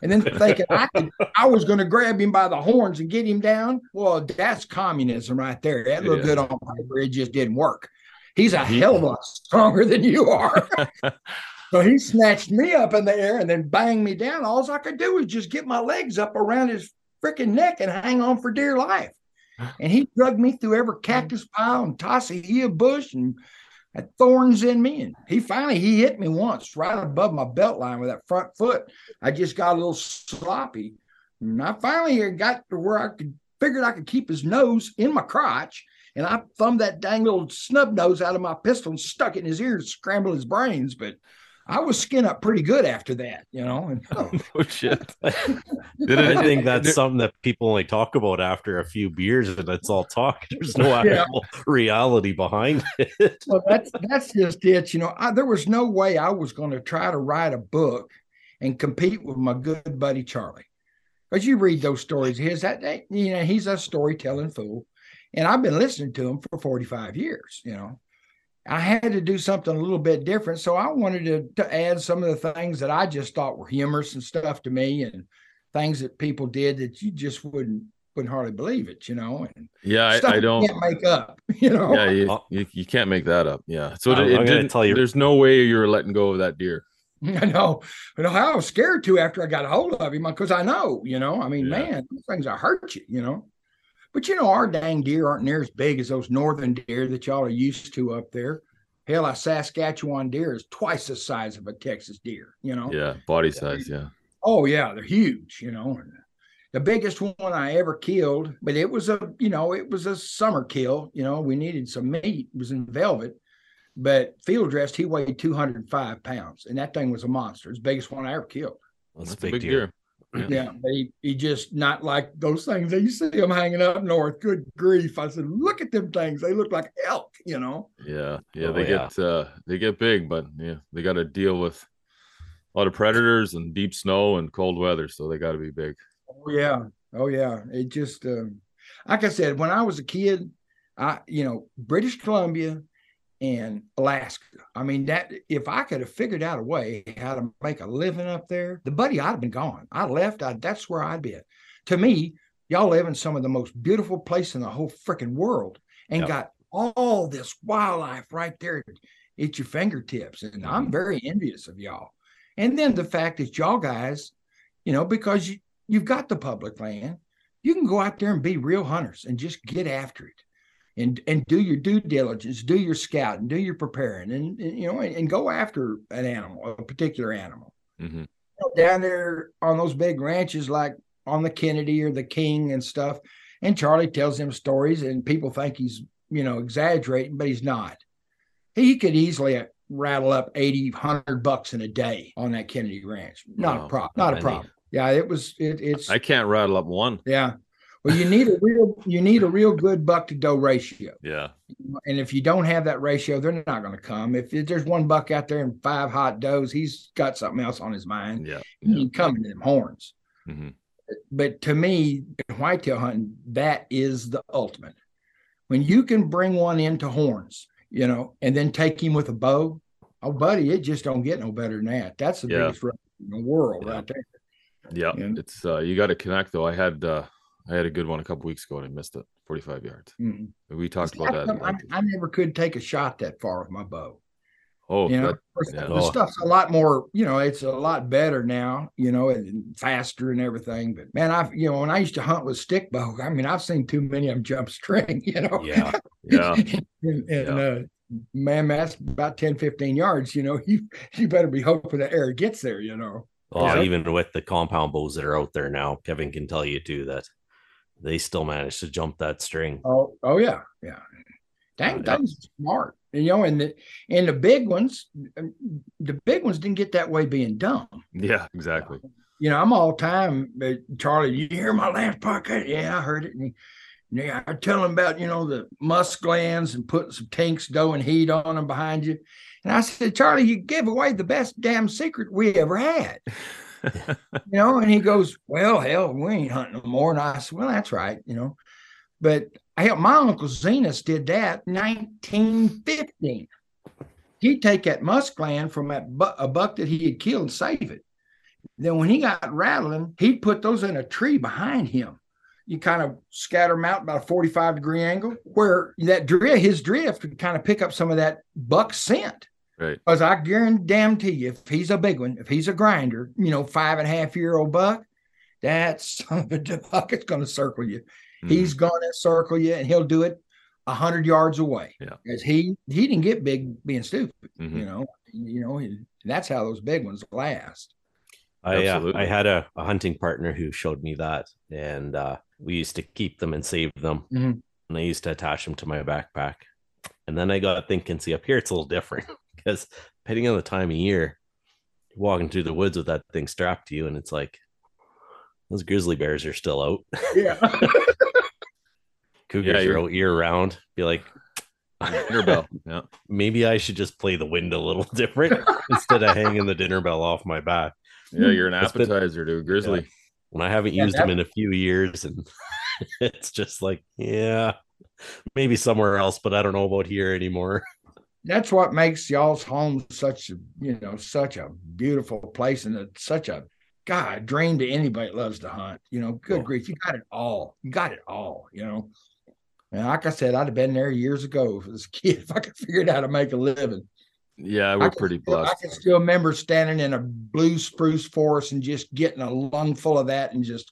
And then thinking I could, I was going to grab him by the horns and get him down. Well, that's communism right there. That looked Yeah. good on paper. It just didn't work. He's a hell of a lot stronger than you are. So he snatched me up in the air and then banged me down. All I could do was just get my legs up around his freaking neck and hang on for dear life. And he dragged me through every cactus pile and tossia bush and had thorns in me. And he finally he hit me once right above my belt line with that front foot. I just got a little sloppy. And I finally got to where I could figured I could keep his nose in my crotch. And I thumbed that dang little snub nose out of my pistol and stuck it in his ear to scramble his brains. But I was skin up pretty good after that, you know. And oh shit! Did I think that's something that people only talk about after a few beers, and it's all talk. There's no Yeah. actual reality behind it. well, that's that's just it. You know, I, there was no way I was going to try to write a book and compete with my good buddy Charlie, because you read those stories. His that that- you know he's a storytelling fool, and I've been listening to him for forty five years. You know, I had to do something a little bit different, so I wanted to to add some of the things that I just thought were humorous and stuff to me, and things that people did that you just wouldn't wouldn't hardly believe it. You know, and Yeah, stuff I, I don't. can't make up. You know, Yeah, you, you, you can't make that up. Yeah. So I'm- it, I'm gonna didn't- tell you- there's no way you're letting go of that deer. I know. I know how I was scared to after I got a hold of him because I know, you know, I mean, Yeah. man, those things will hurt you, you know. But you know, our dang deer aren't near as big as those northern deer that y'all are used to up there. Hell, a Saskatchewan deer is twice the size of a Texas deer, you know. Yeah, body size. Yeah. Oh yeah, they're huge, you know. And the biggest one I ever killed, but it was a, you know, it was a summer kill. You know, we needed some meat. It was in velvet, but field dressed, he weighed 205 pounds, and that thing was a monster. It's the biggest one I ever killed. That's, That's a big, deal. Yeah, but he, he just not like those things that you see them hanging up north. Good grief! I said, look at them things. They look like elk, you know. Yeah. Yeah. Oh, they yeah. get uh they get big, but yeah, they got to deal with a lot of predators and deep snow and cold weather, so they got to be big. Oh yeah, oh yeah. It just um, like I said, when I was a kid, I you know British Columbia and Alaska. I mean that if I could have figured out a way how to make a living up there, the buddy I'd have been gone. I left. I, that's where I'd be. At. To me, y'all live in some of the most beautiful place in the whole freaking world, and Yep. got all this wildlife right there at your fingertips. And I'm mm-hmm. very envious of y'all. And then the fact that y'all guys, you know, because you, you've got the public land, you can go out there and be real hunters and just get after it. And, and do your due diligence, do your scouting, do your preparing, and, and you know, and, and, go after an animal, a particular animal. Mm-hmm. You know, down there on those big ranches, like on the Kenedy or the King and stuff, and Charlie tells them stories, and people think he's you know exaggerating, but he's not. He could easily rattle up 80, 100 bucks in a day on that Kenedy Ranch. Not Wow, a problem. Not a many. problem. Yeah, it was. It, it's I can't rattle up one. yeah. Well, you need a real you need a real good buck to doe ratio, Yeah. and if you don't have that ratio, they're not going to come. If there's one buck out there and five hot does, he's got something else on his mind. Yeah. He yeah. ain't coming to them horns. hmm But to me, whitetail hunting that is the ultimate. When you can bring one into horns, you know, and then take him with a bow, oh, buddy, it just don't get no better than that. That's the Yeah. biggest in the world Yeah. right there. Yeah. Yeah. It's uh you gotta connect though. I had uh I had a good one a couple weeks ago and I missed it. 45 yards. Mhm. We talked See, about I, that. I, I never could take a shot that far with my bow. oh, You know, that- course, yeah. the Oh. stuff's a lot more, you know, it's a lot better now, you know, and faster and everything. But man, I've, you know, when I used to hunt with stick bow, I mean, I've seen too many of them jump string, you know. Yeah. yeah. and, and, Yeah. uh, man, that's about 10, 15 yards, you know, you, you better be hoping the air gets there, you know. Well, Yeah. even with the compound bows that are out there now, Kevin can tell you too that they still managed to jump that string. Oh, oh yeah, yeah. Dang, Uh, that was smart. You know, and the and the big ones, the big ones didn't get that way being dumb. Yeah, exactly. You know, I'm all time, uh, Charlie. You hear my last podcast? Yeah, I heard it. And, yeah, I tell him about you know the musk glands and putting some Tink's doe and heat on them behind you. And I said, Charlie, you gave away the best damn secret we ever had. you know, and he goes, Well, hell, we ain't hunting no more. And I said, Well, that's right, you know. But hell, my uncle Zenas did that 1915. He'd take that musk gland from that bu- a buck that he had killed and save it. Then when he got rattling, he'd put those in a tree behind him. You kind of scatter them out about a 45 degree angle where that drift, his drift would kind of pick up some of that buck scent. Right. Because I guarantee you, if he's a big one, if he's a grinder, you know, five and a half year old buck, that son of a buck is going to circle you. Mhm. He's going to circle you, and he'll do it a hundred yards away. Yeah. because he he didn't get big being stupid. Mhm. You know, you know, that's how those big ones last. I uh, Absolutely. I had a, a hunting partner who showed me that, and uh, we used to keep them and save them, Mhm. and I used to attach them to my backpack. And then I got thinking, see, up here it's a little different because depending on the time of year, you're walking through the woods with that thing strapped to you, and it's like those grizzly bears are still out. Yeah. Cougars you're- are out year round. Be like, Dinner bell. Yeah. maybe I should just play the wind a little different instead of hanging the dinner bell off my back. Yeah, you're an It's been- appetizer to a grizzly. when I haven't Yeah, used them in a few years, and it's just like, yeah, maybe somewhere else, but I don't know about here anymore. That's what makes y'all's home such a you know such a beautiful place and it's such a god dream to anybody that loves to hunt you know good Oh. grief you got it all you got it all you know. And like i said i'd have been there years ago as a kid if i could figure out how to make a living. Yeah, we're pretty still- blessed. i can still remember standing in a blue spruce forest and just getting a lung full of that and just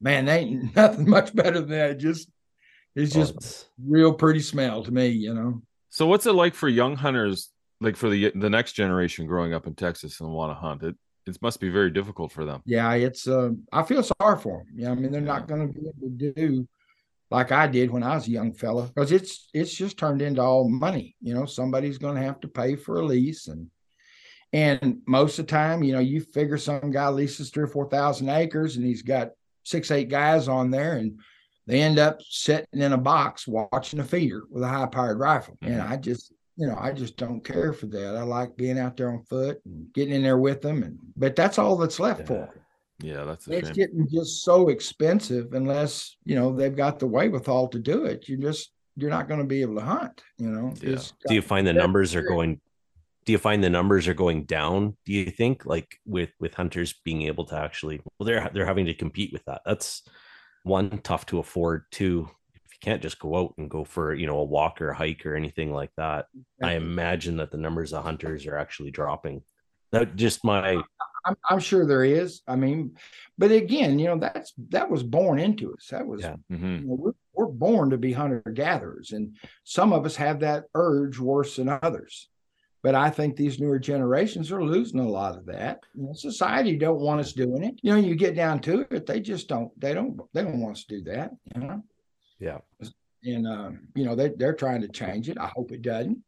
man they ain't nothing much better than that. Just it's Oh, just it's- real pretty smell to me you know So what's it like for young hunters, like for the the next generation growing up in Texas and want to hunt? It it must be very difficult for them. yeah, it's uh, I feel sorry for them. Yeah, I mean they're not going to be able to do like I did when I was a young fella because it's it's just turned into all money. You know, somebody's going to have to pay for a lease and and most of the time, you know, you figure some guy leases three or four thousand acres and he's got six eight guys on there and they end up sitting in a box watching a feeder with a high powered rifle. And Mhm. I just you know, I just don't care for that. I like being out there on foot and getting in there with them and but that's all that's left for 'em. Yeah, that's It's shame. getting just so expensive unless you know they've got the wherewithal to do it. You just you're not going to be able to hunt. You know. Yeah. Do you find the numbers are going? Do you find the numbers are going down? Do you think like with with hunters being able to actually? Well, they're they're having to compete with that. That's one tough to afford. Two, if you can't just go out and go for you know a walk or a hike or anything like that, I imagine that the numbers of hunters are actually dropping. That just my I'm, I'm sure there is. I mean, but again, you know, that's that was born into us. That was Yeah. Mhm. you know, we're, we're born to be hunter gatherers, and some of us have that urge worse than others. But I think these newer generations are losing a lot of that. You know, society don't want us doing it. You know, you get down to it, they just don't. They don't. They don't want us to do that. You know. Yeah. And um, you know they they're trying to change it. I hope it doesn't.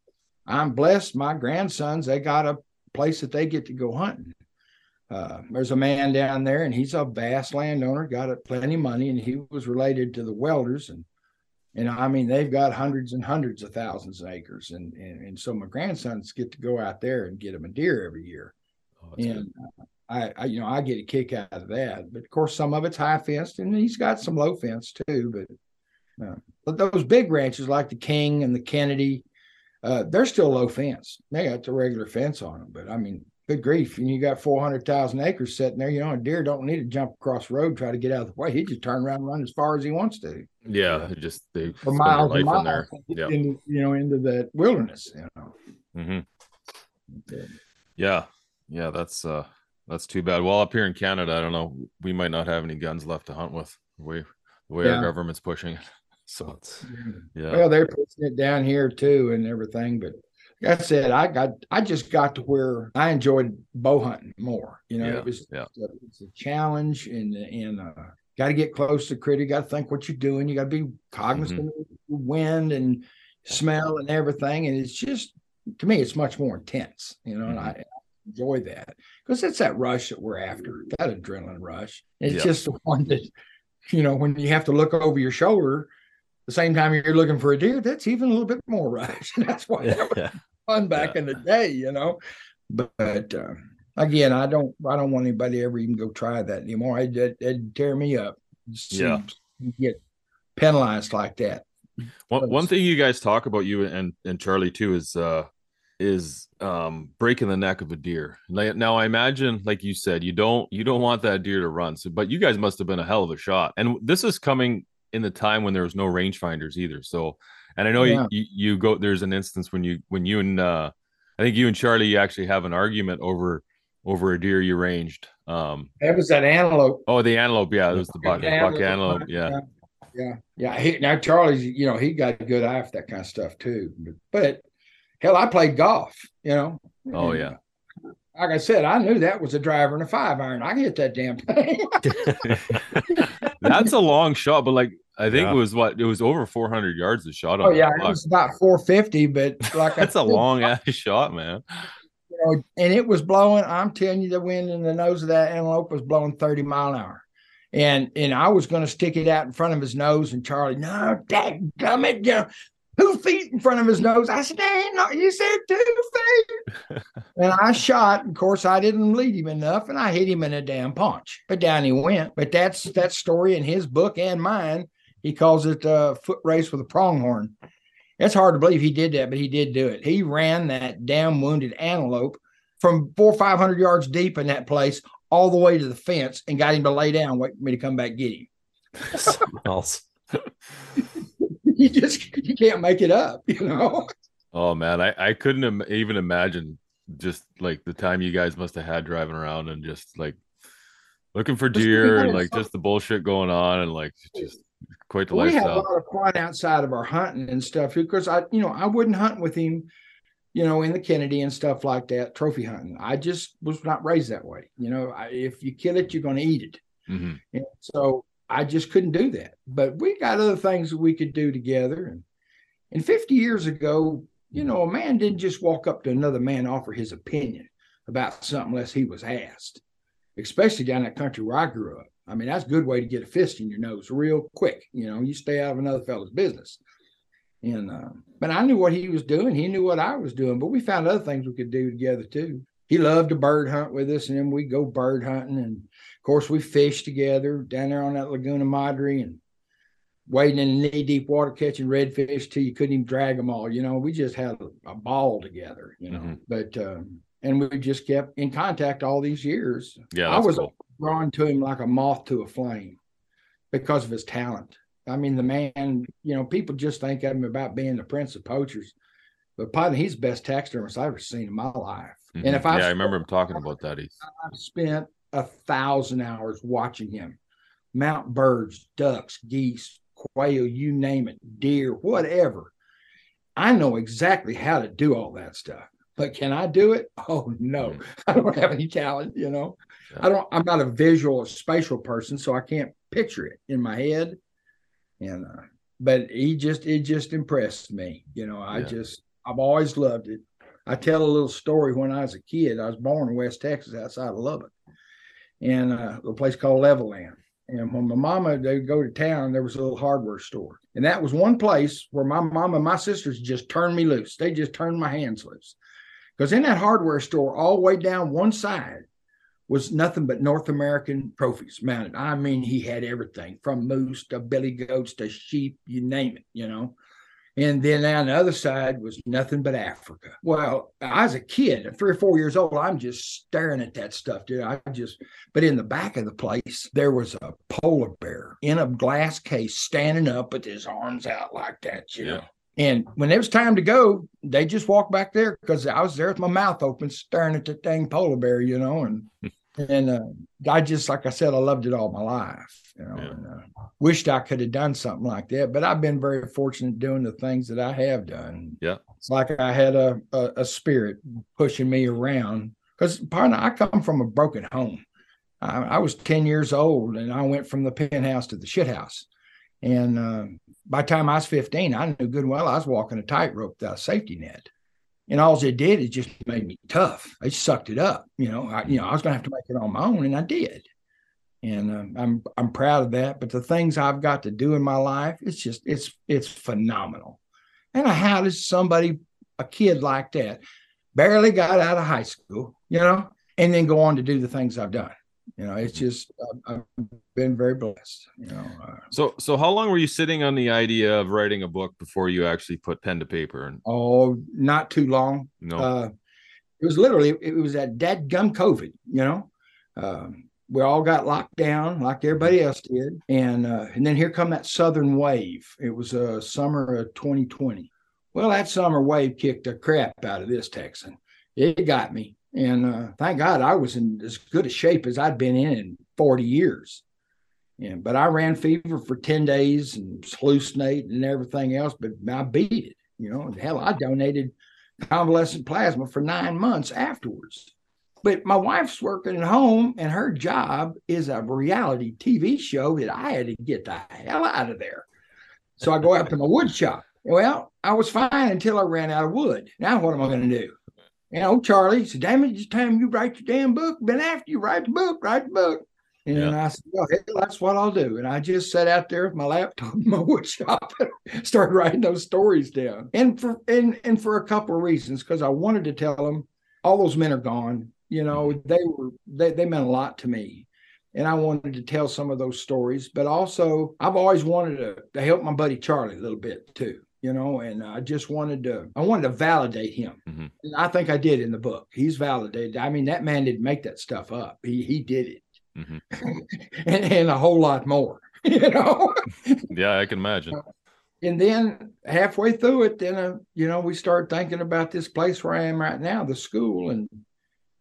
I'm blessed. My grandsons they got a place that they get to go hunting. Uh, there's a man down there, and he's a vast landowner, got plenty of money, and he was related to the welders, and and I mean they've got hundreds and hundreds of thousands of acres, and and, and so my grandsons get to go out there and get them a deer every year, Oh, and uh, I, I you know I get a kick out of that, but of course some of it's high fenced, and he's got some low fence too, but uh, but those big ranches like the King and the Kenedy, uh, they're still low fence. They got the regular fence on them, but I mean, good grief! And you got four hundred thousand acres sitting there. You know, a deer don't need to jump across the road try to get out of the way. He just turn around and run as far as he wants to Yeah, just they for miles and life in miles there. Yeah. into you know into the wilderness. You know, hmm Yeah, yeah, that's uh that's too bad. Well, up here in Canada, I don't know, we might not have any guns left to hunt with. The way the way Yeah. our government's pushing it. So it's yeah, Well, they're pushing it down here too and everything. But like I said, I got I just got to where I enjoyed bow hunting more. You know, Yeah, it was yeah. it's a, it's a challenge and and uh got to get close to critter, got to think what you're doing, you got to be cognizant Mm-hmm. of wind and smell and everything. And it's just to me, it's much more intense, you know, and I, Mm-hmm. I enjoy that because it's that rush that we're after, that adrenaline rush. It's Yeah. just the one that, you know, when you have to look over your shoulder the same time you're looking for a deer, that's even a little bit more rush. And that's why that was. Fun back in the day, you know. But, uh, again, I don't I don't want anybody to ever even go try that anymore. I would it'd tear me up. See Yeah. get penalized like that. One one thing you guys talk about you and and Charlie too is uh is um breaking the neck of a deer. Now I imagine, like you said, you don't you don't want that deer to run. So, but you guys must have been a hell of a shot. And this is coming in the time when there was no rangefinders either. So, and I know Yeah. you, you go. There's an instance when you when you and uh I think you and Charlie you actually have an argument over over a deer you ranged. Um That was that antelope. oh the antelope, yeah, it was the buck, buck Antelope. antelope, yeah. Yeah. Yeah. He, now Charlie's, you know, he got a good eye for that kind of stuff too. But, but hell, I played golf, you know. Oh And, yeah. Like I said, I knew that was a driver and a five iron. I can hit that damn thing. That's a long shot, but like I think Yeah. it was what it was over 400 yards the shot on oh that yeah, it was about 450, but like That's a long ass shot, man. you know, and it was blowing. I'm telling you, the wind in the nose of that antelope was blowing 30 mile an hour. And and I was going to stick it out in front of his nose, and Charlie, no, dang it, you know, two feet in front of his nose. I said, "Dang, no, you said two feet." and I shot. Of course, I didn't lead him enough, and I hit him in a damn punch. But down he went. But that's that story in his book and mine. He calls it a foot race with a pronghorn. It's hard to believe he did that, but he did do it. He ran that damn wounded antelope from four or five hundred yards deep in that place all the way to the fence and got him to lay down, wait for me to come back get him. Something else. You just you can't make it up, you know. Oh man, I I couldn't Im- even imagine just like the time you guys must have had driving around and just like looking for deer and like just the bullshit going on and like just quite the we had a lot of fun outside of our hunting and stuff because I, you know, I wouldn't hunt with him, you know, in the Kenedy and stuff like that, trophy hunting. I just was not raised that way. You know, I, if you kill it, you're going to eat it. Mhm. And so I just couldn't do that. But we got other things that we could do together. And and 50 years ago, you know, a man didn't just walk up to another man offer his opinion about something unless he was asked, especially down that country where I grew up. I mean, that's a good way to get a fist in your nose real quick. You know, you stay out of another fellow's business. And uh, but I knew what he was doing. He knew what I was doing. But we found other things we could do together too. He loved to bird hunt with us, and then we go bird hunting. And of course, we fished together down there on that Laguna Madre and wading in knee deep water catching redfish till you couldn't even drag them all. You know, we just had a, a ball together. You know, Mhm. but um, and we just kept in contact all these years. Yeah, I was cool. Drawn to him like a moth to a flame because of his talent. I mean, the man, you know, people just think of him about being the prince of poachers, but probably he's the best taxidermist I've ever seen in my life. Mhm. And if I yeah, I remember him talking about that. He's I've spent a thousand hours watching him mount birds, ducks, geese, quail, you name it, deer, whatever. I know exactly how to do all that stuff. But can I do it? Oh no, Mm. I don't have any talent, you know. Yeah. I don't I'm not a visual or spatial person, so I can't picture it in my head. And uh, but he just it just impressed me. You know, I Yeah. just I've always loved it. I tell a little story when I was a kid. I was born in West Texas outside of Lubbock in uh, a place called Levelland. And when my mama they'd go to town, there was a little hardware store. And that was one place where my mama and my sisters just turned me loose. They just turned my hands loose. Because in that hardware store, all the way down one side was nothing but North American trophies mounted. I mean, he had everything from moose to billy goats to sheep, you name it, you know. And then on the other side was nothing but Africa. Well, I was a kid, at three or four years old. I'm just staring at that stuff, dude. I just, but in the back of the place, there was a polar bear in a glass case standing up with his arms out like that, you Yeah. know. And when it was time to go, they just walked back there because I was there with my mouth open, staring at the dang polar bear, you know. And and uh, I just, like I said, I loved it all my life, you know. Yeah. And, uh, wished I could have done something like that, but I've been very fortunate doing the things that I have done. Yeah. it's like I had a a, a spirit pushing me around because partner, I come from a broken home. I, I was ten years old, and I went from the penthouse to the shit house. And uh, by the time I was 15, I knew good and well I was walking a tightrope without a safety net. And all it did is just made me tough. It sucked it up. You know, I, you know, I was going to have to make it on my own, and I did. And um, I'm I'm proud of that. But the things I've got to do in my life, it's just it's it's phenomenal. And how does somebody, a kid like that, barely got out of high school, you know, and then go on to do the things I've done? You know, it's just I've, been very blessed. You know, uh, so. So how long were you sitting on the idea of writing a book before you actually put pen to paper? And oh, not too long. no, Uh, it was literally it was that dead gum COVID, you know. Um, we all got locked down like everybody else did, and uh, and then here come that southern wave. It was a uh, summer of 2020. Well, that summer wave kicked the crap out of this Texan. It got me, and uh, thank God I was in as good a shape as I'd been in in 40 years. Yeah, but I ran fever for 10 days and hallucinate and everything else, but I beat it. You know, hell, I donated convalescent plasma for nine months afterwards. But my wife's working at home, and her job is a reality TV show that I had to get the hell out of there. So I go out to my wood shop. Well, I was fine until I ran out of wood. Now what am I going to do? You know, Charlie said, "Damn it! It's time you write your damn book. Been after you. Write the book. Write the book." And Yeah. I said, "Well, hell, that's what I'll do." And I just sat out there with my laptop in my wood shop, and started writing those stories down. And for and and for a couple of reasons, because I wanted to tell them all those men are gone. You know, mm-hmm. they were they they meant a lot to me. And I wanted to tell some of those stories, but also I've always wanted to, to help my buddy Charlie a little bit too, you know, and I just wanted to I wanted to validate him. Mhm. And I think I did in the book. He's validated. I mean, that man didn't make that stuff up. He he did it. Mhm. and, and a whole lot more, you know. yeah, I can imagine. and then halfway through it, then uh, you know, we started thinking about this place where I am right now, the school, and,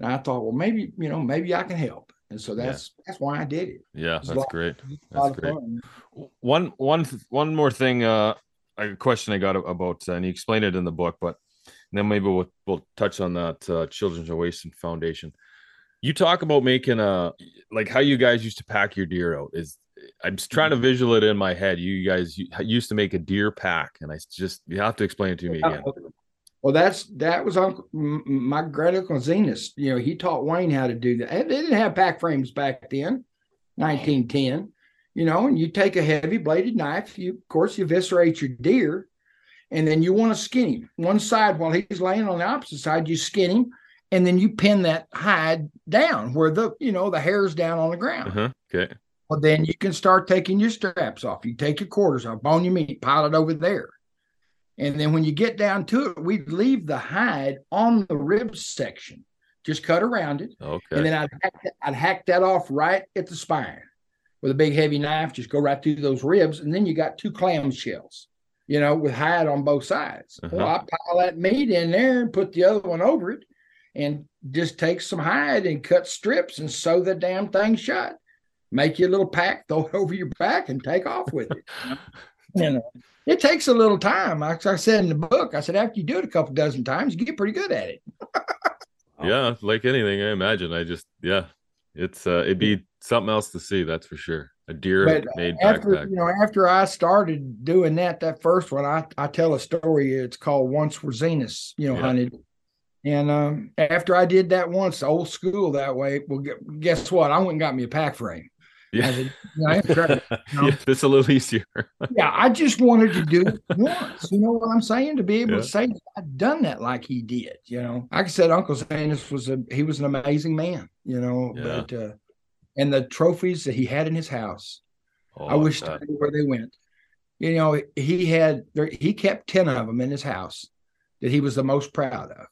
and I thought, well, maybe you know, maybe I can help, and so that's that's why I did it. Yeah, that's great. That's great. fun. one one one more thing uh a question i got about uh, and you explained it in the book but then maybe we'll, we'll touch on that uh, children's oasis foundation you talk about making a like how you guys used to pack your deer out is i'm trying to visual it in my head you guys used to make a deer pack and i just you have to explain it to me again Well, that's that was Uncle my great uncle Zenas. You know, he taught Wayne how to do that. They didn't have pack frames back then, 1910. You know, and you take a heavy bladed knife. You, of course, you eviscerate your deer, and then you want to skin him. One side while he's laying on the opposite side, you skin him, and then you pin that hide down where the you know the hair's down on the ground. uh-huh okay Well, then you can start taking your straps off. You take your quarters off, bone your meat, pile it over there. And then when you get down to it, we'd leave the hide on the rib section. Just cut around it. okay And then I'd hack, that, I'd hack that off right at the spine. With a big heavy knife, just go right through those ribs, and then you got two clam shells, you know, with hide on both sides. Uh-huh. Well, I pile that meat in there and put the other one over it, and just take some hide and cut strips and sew the damn thing shut. Make you a little pack, throw it over your back, and take off with it. you know, it takes a little time. Like I said in the book, I said after you do it a couple dozen times, you get pretty good at it. Yeah, like anything, I imagine. I just yeah, it's uh, it'd be something else to see. That's for sure. A deer But made after backpack. you know, after I started doing that, that first one, I I tell a story. It's called Once Were Zenas, you know, Yeah. hunted. And um, after I did that once, old school that way. Well, guess what? I went and got me a pack frame. Yeah, you know, trying- you know, yeah, it's a little easier. yeah, I just wanted to do it once. You know what I'm saying? To be able Yeah. to say I've done that like he did. You know, like I said, Uncle Zenas was a he was an amazing man. You know, Yeah. but uh, and the trophies that he had in his house. Oh, I wish. I knew where they went. You know, he had there, he kept ten of them in his house that he was the most proud of,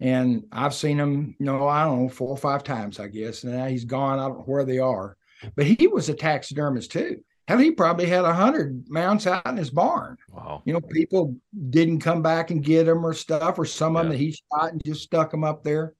and I've seen them. You know, I don't know four or five times, I guess. And now he's gone. I don't know where they are, but he was a taxidermist too. Hell, he probably had a hundred mounts out in his barn. Wow. You know, people didn't come back and get them or stuff, or some of them that he shot and just stuck them up there.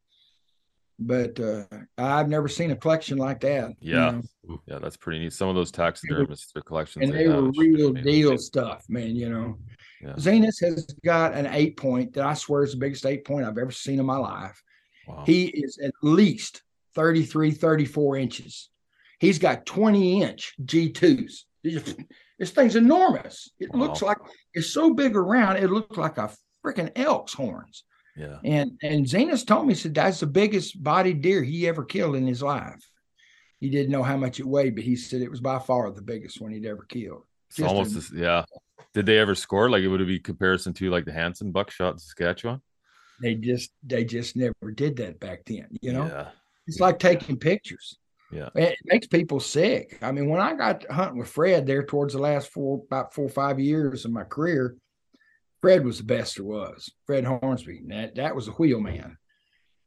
But uh, I've never seen a collection like that. you Yeah. know. Yeah, that's pretty neat. Some of those taxidermists, their collections, and they have, were real deal stuff, man. You know, Yeah. Zenas has got an eight point that I swear is the biggest eight point I've ever seen in my life. Wow. He is at least 33, 34 inches. He's got 20 inch G2s. This thing's enormous. It Wow. looks like it's so big around, it looks like a freaking elk's horns. Yeah. And and Zenas told me, he said that's the biggest bodied deer he ever killed in his life. He didn't know how much it weighed, but he said it was by far the biggest one he'd ever killed. It's Just almost a- yeah. Did they ever score? Like it would be comparison to like the Hanson buckshot in Saskatchewan? they just they just never did that back then you know Yeah. it's like taking pictures Yeah. it makes people sick i mean when i got hunting with fred there towards the last four about four or five years of my career fred was the best there was fred hornsby that that was a wheel man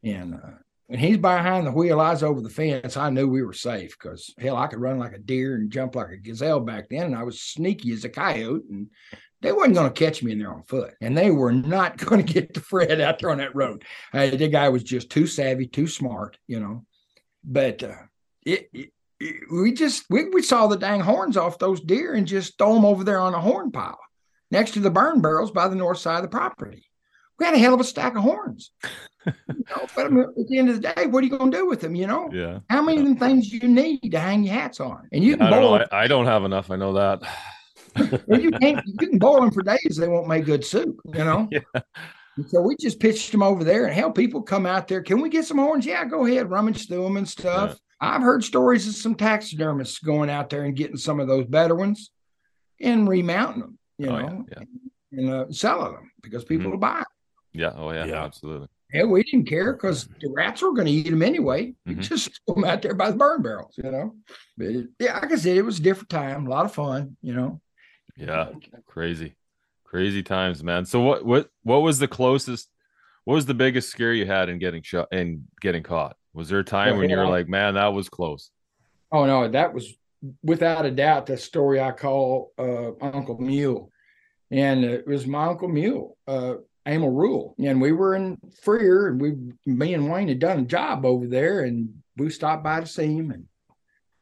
and uh when he's behind the wheel, I was over the fence. I knew we were safe because hell, I could run like a deer and jump like a gazelle back then, and I was sneaky as a coyote. And they wasn't going to catch me in there on foot, and they were not going to get to Fred out there on that road. Uh, the guy was just too savvy, too smart, you know. But uh, it, it, we just we, we saw the dang horns off those deer and just throw them over there on a horn pile next to the burn barrels by the north side of the property. We had a hell of a stack of horns. you know, but I mean, at the end of the day, what are you going to do with them? You know, Yeah. how many of them things you need to hang your hats on? And you can I don't boil them. I, I don't have enough. I know that. well, you can't. You can boil them for days. They won't make good soup. You know. Yeah. So we just pitched them over there, and hell, people come out there. Can we get some horns? Yeah, go ahead, rummage through them and stuff. I've heard stories of some taxidermists going out there and getting some of those better ones and remounting them. You Oh, know, yeah, and uh, selling them because people Mhm. will buy. 'em. yeah. Oh yeah. Yeah. Absolutely. Yeah, we didn't care because the rats were going to eat them anyway. We Mhm. Just throw them out there by the burn barrels, you know. But it, yeah, like I said, it was a different time, a lot of fun, you know. Yeah. Crazy. Crazy times, man. So what what what was the closest what was the biggest scare you had in getting shot and getting caught? Was there a time Well, when you were like, man, that was close? Oh no, that was without a doubt the story I call uh, Uncle Mule, and it was my Uncle Mule, uh, Emil Rule, and we were in Freer, and we, me and Wayne had done a job over there, and we stopped by to see him, and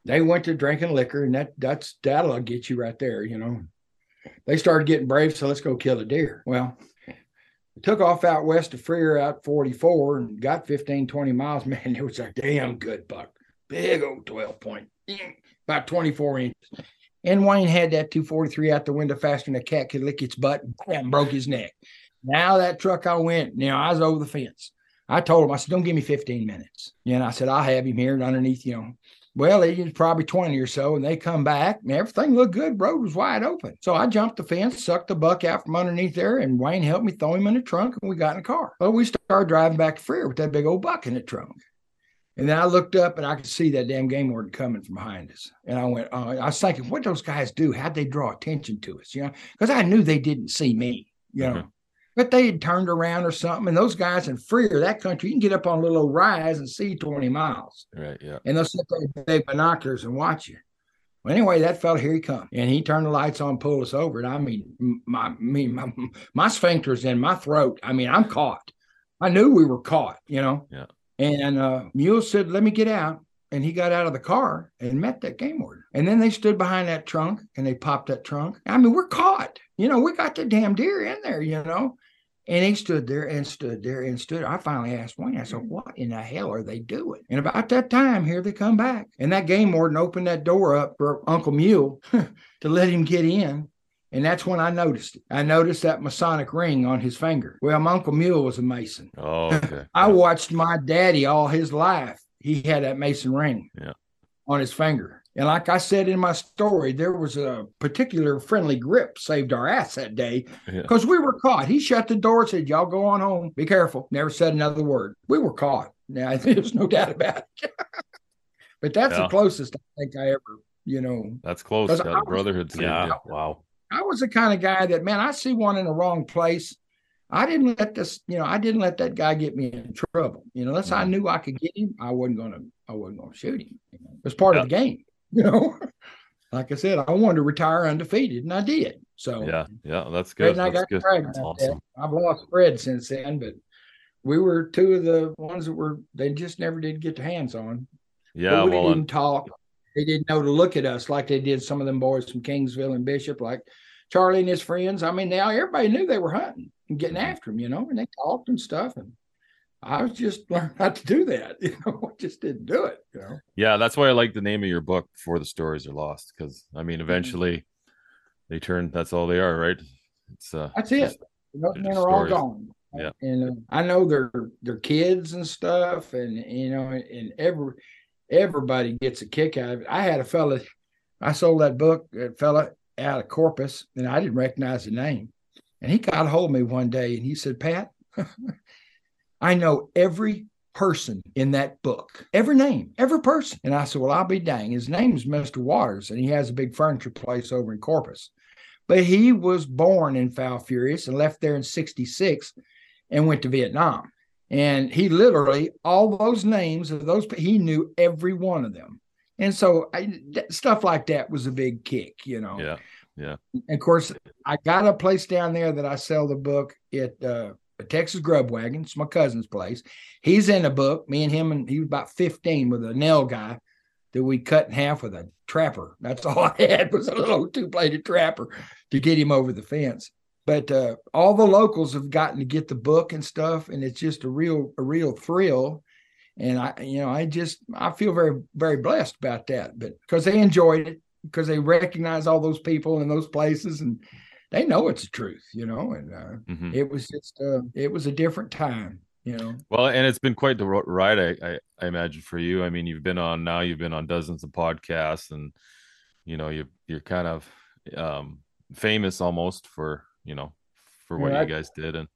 they went to drinking liquor, and that that's that'll get you right there, you know. They started getting brave, so let's go kill a deer. Well, we took off out west of Freer out 44 and got 15, 20 miles. Man, it was a damn good buck big old 12 point, about 24 inches. And Wayne had that 243 out the window faster than a cat could lick its butt and broke his neck. Now that truck I went, now I was over the fence. I told him, I said, don't give me 15 minutes. And I said, I'll have him here underneath, you know. Well, it was probably 20 or so, and they come back and everything looked good. Road was wide open. So I jumped the fence, sucked the buck out from underneath there, and Wayne helped me throw him in the trunk, and we got in the car. Well, we started driving back to Freer with that big old buck in the trunk. And then I looked up and I could see that damn game warden coming from behind us. And I went, uh, I was thinking, what those guys do? How'd they draw attention to us? You know, because I knew they didn't see me, you know, Mhm. but they had turned around or something. And those guys in Freer, that country, you can get up on a little rise and see 20 miles. Right. Yeah. And they'll sit there with binoculars and watch you. Well, anyway, that fella here he come, and he turned the lights on, pulled us over, and I mean, my me my my sphincters in my throat. I mean, I'm caught. I knew we were caught, you know. Yeah. And uh, Mule said, "Let me get out," and he got out of the car and met that game warden. And then they stood behind that trunk and they popped that trunk. I mean, we're caught. You know, we got the damn deer in there. You know. And he stood there and stood there and stood. I finally asked Wayne, I said, What in the hell are they doing? And about that time, here they come back. And that game warden opened that door up for Uncle Mule to let him get in. And that's when I noticed it. I noticed that Masonic ring on his finger. Well, my Uncle Mule was a Mason. Oh, okay. I watched my daddy all his life. He had that Mason ring Yeah. on his finger. And like I said in my story, there was a particular friendly grip saved our ass that day Yeah. because we were caught. He shut the door, said, Y'all go on home. Be careful. Never said another word. We were caught. Now, there's no doubt about it. but that's Yeah. the closest I think I ever, you know, That's close. Yeah, was- brotherhood. Yeah. Wow. I was the kind of guy that, man, I see one in the wrong place. I didn't let this, you know, I didn't let that guy get me in trouble. You know, unless I Mhm. knew I could get him, I wasn't gonna, I wasn't gonna shoot him. You know? It was part of the game. You know, like I said, I wanted to retire undefeated, and I did. So Yeah. Yeah. That's good. and I that's got good. That's awesome. That. I've lost Fred since then, but we were two of the ones that were they just never did get their hands on. Yeah. But we Well, didn't and, talk. They didn't know to look at us like they did some of them boys from Kingsville and Bishop, like Charlie and his friends. I mean, now everybody knew they were hunting and getting Mhm. after them, you know, and they talked and stuff. And I was just learning how to do that. You know, I just didn't do it. You know, yeah, that's why I like the name of your book before the stories are lost. Because I Mm-hmm. mean, eventually they turn. That's all they are, right? It's uh. that's it. they're men all gone. Yeah. And uh, I know they're they're kids and stuff, and you know, and every everybody gets a kick out of it. I had a fella, I sold that book, that fella out of Corpus, and I didn't recognize the name. And he got a hold of me one day and he said, Pat, I know every person in that book, every name, every person. And I said, Well, I'll be dang. His name's Mr. Waters, and he has a big furniture place over in Corpus. But he was born in Falfurrias and left there in 66 and went to Vietnam. And he literally, all those names of those, he knew every one of them. And so I, stuff like that was a big kick, you know. Yeah. Yeah. And of course, I got a place down there that I sell the book at uh, a Texas Grub Wagon. It's my cousin's place. He's in the book. Me and him, and he was about 15 with a nilgai that we cut in half with a trapper. That's all I had was a little two bladed trapper to get him over the fence. But uh, all the locals have gotten to get the book and stuff, and it's just a real, a real thrill. And I, you know, I just I feel very, very blessed about that. But because they enjoyed it, because they recognize all those people in those places, and they know it's the truth, you know. And uh, Mhm. it was just, uh, it was a different time, you know. Well, and it's been quite the ro- ride, I, I, I imagine for you. I mean, you've been on now, you've been on dozens of podcasts, and you know, you you're kind of um, famous almost for you know for what Yeah, you I- guys did, and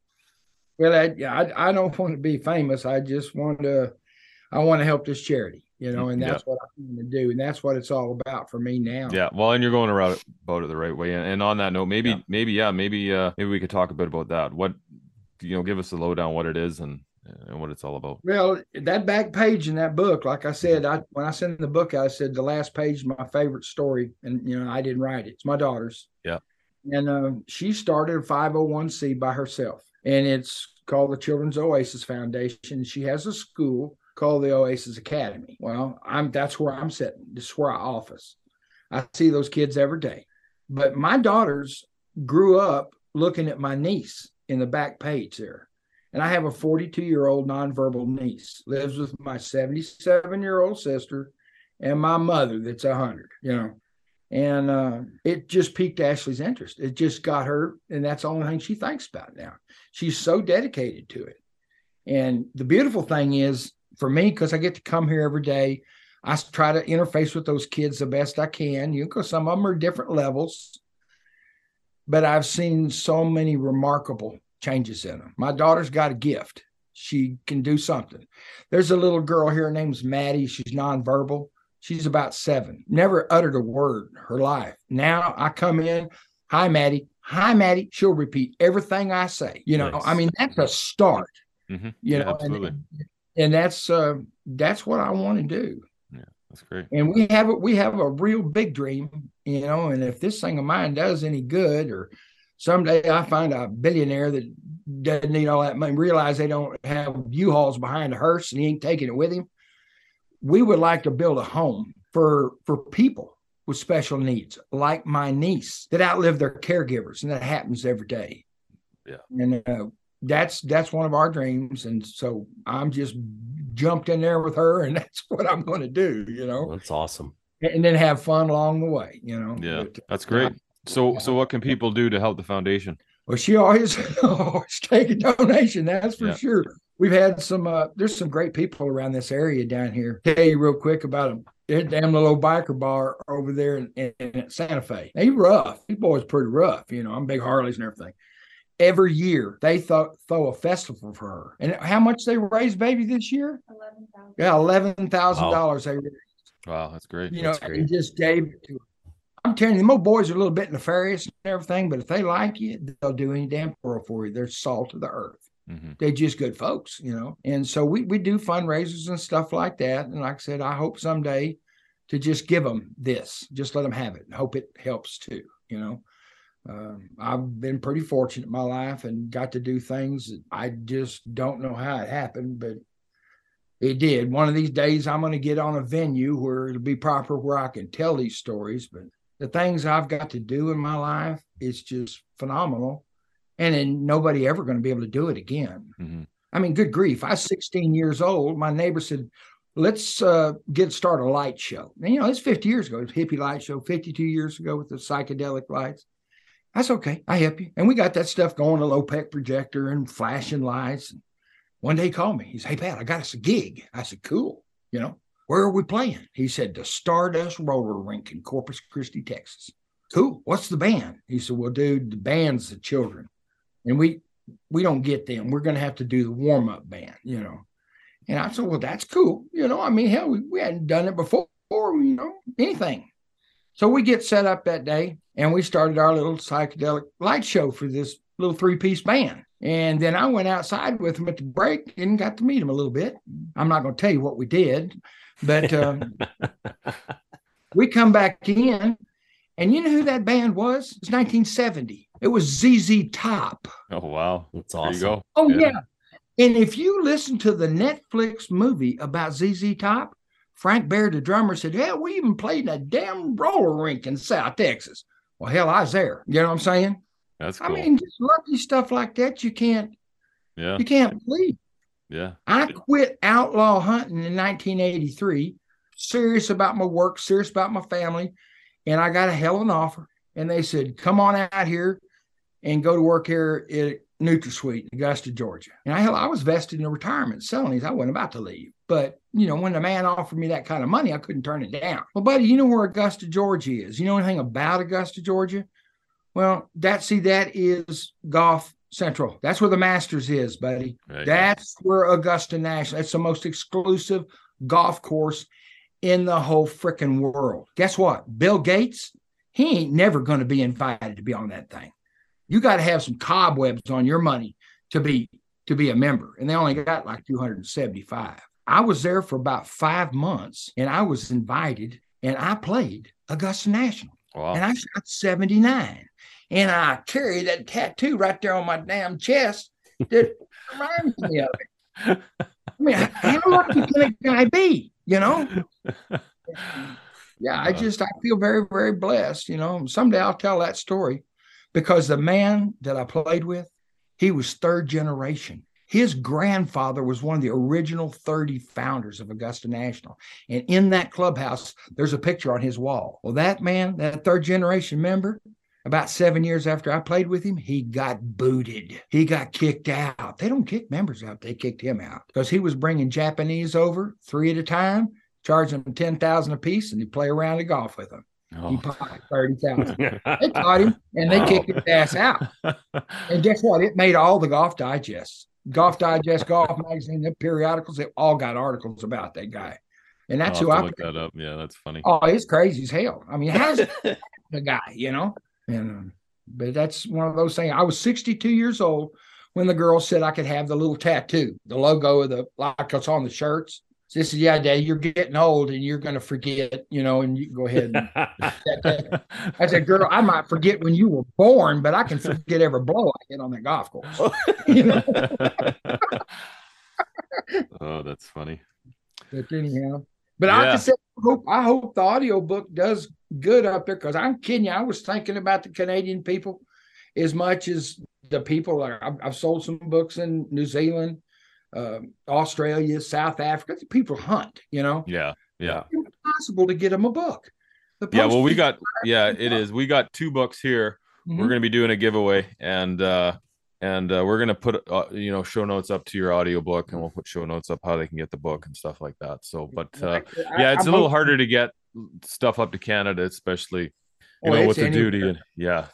Well, I, yeah, I, I don't want to be famous. I just want to, I want to help this charity, you know, and Yeah. that's what I'm going to do, and that's what it's all about for me now. yeah. Well, and you're going around about it the right way. And, and on that note, maybe Yeah. maybe yeah, maybe uh, maybe we could talk a bit about that. What you know, give us a lowdown what it is and and what it's all about. Well, that back page in that book, like I said, I when I sent the book, I said the last page is my favorite story, and you know I didn't write it; it's my daughter's. Yeah. And uh, she started a 501c by herself, and it's called the Children's Oasis Foundation. She has a school called the Oasis Academy. Well, I'm that's where I'm sitting. This is where I office. I see those kids every day. But my daughters grew up looking at my niece in the back page there. And I have a 42 year old nonverbal niece, lives with my 77 year old sister and my mother that's 100, you know. And uh, it just piqued Ashley's interest. It just got her, and that's the only thing she thinks about now. She's so dedicated to it. And the beautiful thing is for me, because I get to come here every day, I try to interface with those kids the best I can. You because some of them are different levels, but I've seen so many remarkable changes in them. My daughter's got a gift. She can do something. There's a little girl here, her name's Maddie. She's nonverbal. She's about seven, never uttered a word her life. Now I come in, hi, Maddie. Hi, Maddie. She'll repeat everything I say. You know, Nice. I mean, that's a start, Mhm. you Yeah, know, absolutely. and, and that's, uh, that's what I want to do. Yeah, that's great. And we have a, we have a real big dream, you know. And if this thing of mine does any good, or someday I find a billionaire that doesn't need all that money, realize they don't have U-Hauls behind a hearse and he ain't taking it with him, we would like to build a home for for people with special needs, like my niece that outlive their caregivers, and that happens every day. Yeah. And uh, that's that's one of our dreams, and so I'm just jumped in there with her, and that's what I'm going to do. You know, That's awesome. and then have fun along the way. You know. Yeah, But, that's great. So, so what can people do to help the foundation? Well, she always always take a donation. That's for Yeah. sure. We've had some. uh There's some great people around this area down here. Tell you real quick about them. That damn little old biker bar over there in, in, in Santa Fe. They rough. These boys pretty rough. You know, I'm big Harleys and everything. Every year they th- throw a festival for her. And how much they raised, baby, this year? Eleven thousand. Yeah, eleven thousand dollars they raised. Wow, that's great. You know, great. and just gave it to her. I'm telling you, the old boys are a little bit nefarious and everything, but if they like you, they'll do any damn world for you. They're salt of the earth. Hmm They're just good folks, you know. And so we we do fundraisers and stuff like that. And like I said, I hope someday to just give them this, just let them have it, and hope it helps too. You know, um, I've been pretty fortunate in my life and got to do things that I just don't know how it happened, but it did. One of these days, I'm going to get on a venue where it'll be proper where I can tell these stories. But the things I've got to do in my life, it's just phenomenal. And then nobody ever going to be able to do it again. hmm I mean, good grief. I was 16 years old. My neighbor said, let's uh, get start a light show. And, you know, it's 50 years ago. It was hippie light show 52 years ago with the psychedelic lights. That's okay. I help you. And we got that stuff going, a low pec projector and flashing lights. And one day he called me. He said, Hey, Pat, I got us a gig. I said, Cool. You know, where are we playing? He said, The Stardust Roller Rink in Corpus Christi, Texas. Cool. What's the band? He said, Well, dude, the band's the children. And we we don't get them. We're gonna have to do the warm-up band, you know. And I said, Well, that's cool. You know, I mean, hell, we, we hadn't done it before, you know, anything. So we get set up that day and we started our little psychedelic light show for this little three-piece band. And then I went outside with them at the break and got to meet them a little bit. I'm not going to tell you what we did, but um, we come back in, and you know who that band was? It was 1970. It was ZZ Top. Oh wow, That's there awesome. you go. Oh Yeah. yeah. And if you listen to the Netflix movie about ZZ Top, Frank Beard, the drummer, said, "Hell, we even played in a damn roller rink in South Texas." Well, hell, I was there. You know what I'm saying? That's I mean, just lucky stuff like that you can't yeah, you can't believe. yeah. I quit outlaw hunting in 1983, serious about my work, serious about my family, and I got a hell of an offer. And they said, "Come on out here and go to work here at NutraSweet, in Augusta, Georgia." And I hell, I was vested in a retirement selling these. I wasn't about to leave, but you know, when the man offered me that kind of money, I couldn't turn it down. Well, buddy, you know where Augusta, Georgia is? You know anything about Augusta, Georgia? Well, that see, that is Golf Central. That's where the Masters is, buddy. Right. That's where Augusta National. that's the most exclusive golf course in the whole freaking world. Guess what? Bill Gates, he ain't never going to be invited to be on that thing. You got to have some cobwebs on your money to be to be a member, and they only got like 275. I was there for about five months, and I was invited, and I played Augusta National wow. and I shot 79. And I carry that tattoo right there on my damn chest that reminds me of it. I mean, how lucky can a guy be? You know? Yeah, I just I feel very, very blessed. You know, someday I'll tell that story because the man that I played with, he was third generation. His grandfather was one of the original 30 founders of Augusta National. And in that clubhouse, there's a picture on his wall. Well, that man, that third generation member, about seven years after I played with him, he got booted. He got kicked out. They don't kick members out, they kicked him out because he was bringing Japanese over three at a time, charging them 10000 apiece, and he'd play around the golf with them. He Oh. pocket 30000 They caught him and they kicked his ass out. And guess what? It made all the golf digests, golf digest, golf magazine, the periodicals. They all got articles about that guy, and that's who I. look that up. Yeah, that's funny. Oh, he's crazy as hell. I mean, how's the guy? You know, and um, but that's one of those things. I was 62 years old when the girl said I could have the little tattoo, the logo of the like it's on the shirts. She said, "Yeah, Dad, you're getting old, and you're going to forget, you know." And you go ahead. And, I said, "Girl, I might forget when you were born, but I can forget every blow I hit on that golf course." you know? oh, that's funny. But anyhow, but Yeah. I said, I hope, I hope the audiobook does good up there because I'm kidding you. I was thinking about the Canadian people as much as the people. I've, I've sold some books in New Zealand, um, Australia, South Africa. People hunt, you know. Yeah, yeah, It's impossible to get them a book. The yeah. Well, we got yeah, it is. We got two books here. Mhm. We're gonna be doing a giveaway, and uh and uh, we're gonna put uh, you know show notes up to your audiobook, and we'll put show notes up how they can get the book and stuff like that. So, but uh, yeah, it's a little harder to get stuff up to Canada, especially you Oh, know with the duty and yeah,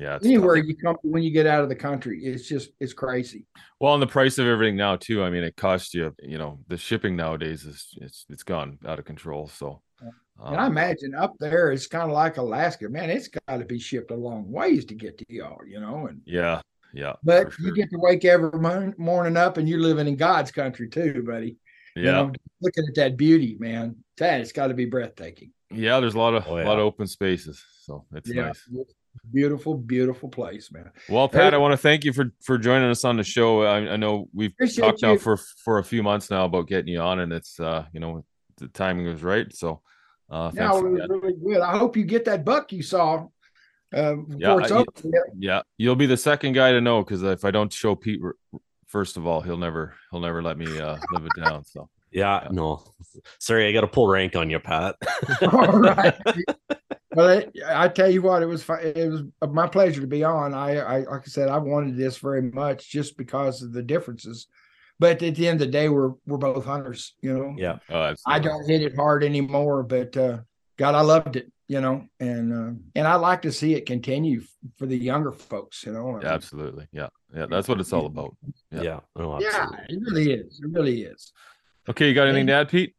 yeah. Anywhere tough. you come when you get out of the country, it's just it's crazy. Well, and the price of everything now too. I mean, it costs you. You know, the shipping nowadays is it's it's gone out of control. So, And I um, imagine up there, it's kind of like Alaska. Man, it's got to be shipped a long ways to get to y'all, you know. And yeah, yeah, but for you get to wake every morning up, and you're living in God's country too, buddy. yeah, You know, looking at that beauty, man. That it's got to be breathtaking. yeah. There's a lot of Oh, a lot of open spaces, so it's yeah, nice. Beautiful, beautiful place, man. Well, Pat, I want to thank you for for joining us on the show. I, I know we've Appreciate talked now for for a few months now about getting you on, and it's uh you know the timing was right. So, uh, Yeah, thanks it was really good. I hope you get that buck you saw uh, before Yeah, it's I- Yeah. Yeah, you'll be the second guy to know because if I don't show Pete, r- first of all, he'll never he'll never let me uh live it down. So. yeah, Yeah. no. Sorry, I got to pull rank on you, Pat. All right. Well, it, I tell you what, it was it was my pleasure to be on. I, I like I said, I wanted this very much just because of the differences. But at the end of the day, we're we're both hunters, you know. yeah. Oh, I don't hit it hard anymore, but uh, God, I loved it, you know, and uh, and I like to see it continue for the younger folks, you know. Yeah, absolutely. Yeah, yeah. That's what it's all about. Yeah. Yeah. no, Yeah, it really is. It really is. Okay, you got anything to add, Pete?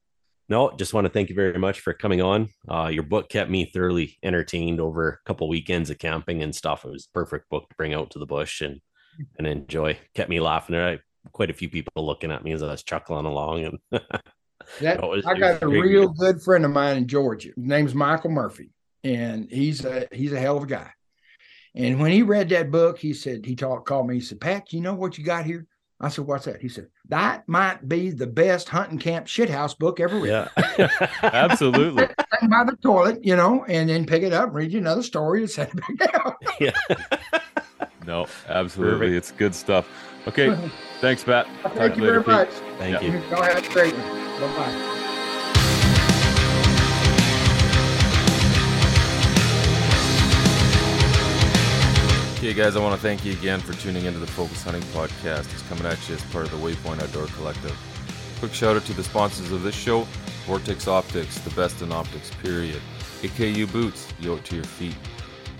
No, just want to thank you very much for coming on. Uh, your book kept me thoroughly entertained over a couple weekends of camping and stuff. It was a perfect book to bring out to the bush and and enjoy. Kept me laughing. I quite a few people looking at me as I was chuckling along. And That was- I got a real good friend of mine in Georgia. His name's Michael Murphy, and he's a he's a hell of a guy. And when he read that book, he said he talked called me. He said, "Pat, you know what you got here?" I said, "What's that?" He said, "That might be the best hunting camp shithouse book ever written." yeah, Absolutely. By the toilet, you know, and then pick it up, read you another story, and set it back down. yeah. No, absolutely. Perfect. It's good stuff. Okay, thanks, Pat. Talk Thank to you you very Pete. much. Thank Yeah. you. Y'all have a great. Bye bye. Okay, guys, I want to thank you again for tuning into the Focus Hunting Podcast. It's coming at you as part of the Waypoint Outdoor Collective. Quick shout out to the sponsors of this show Vortex Optics, the best in optics, period. AKU Boots, yoke to your feet.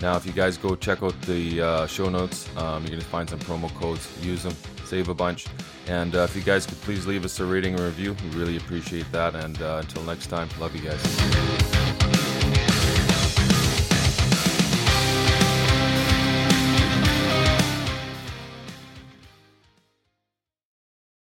Now, if you guys go check out the uh, show notes, um, you're going to find some promo codes. Use them, save a bunch. And uh, if you guys could please leave us a rating and review, we really appreciate that. And uh, until next time, love you guys.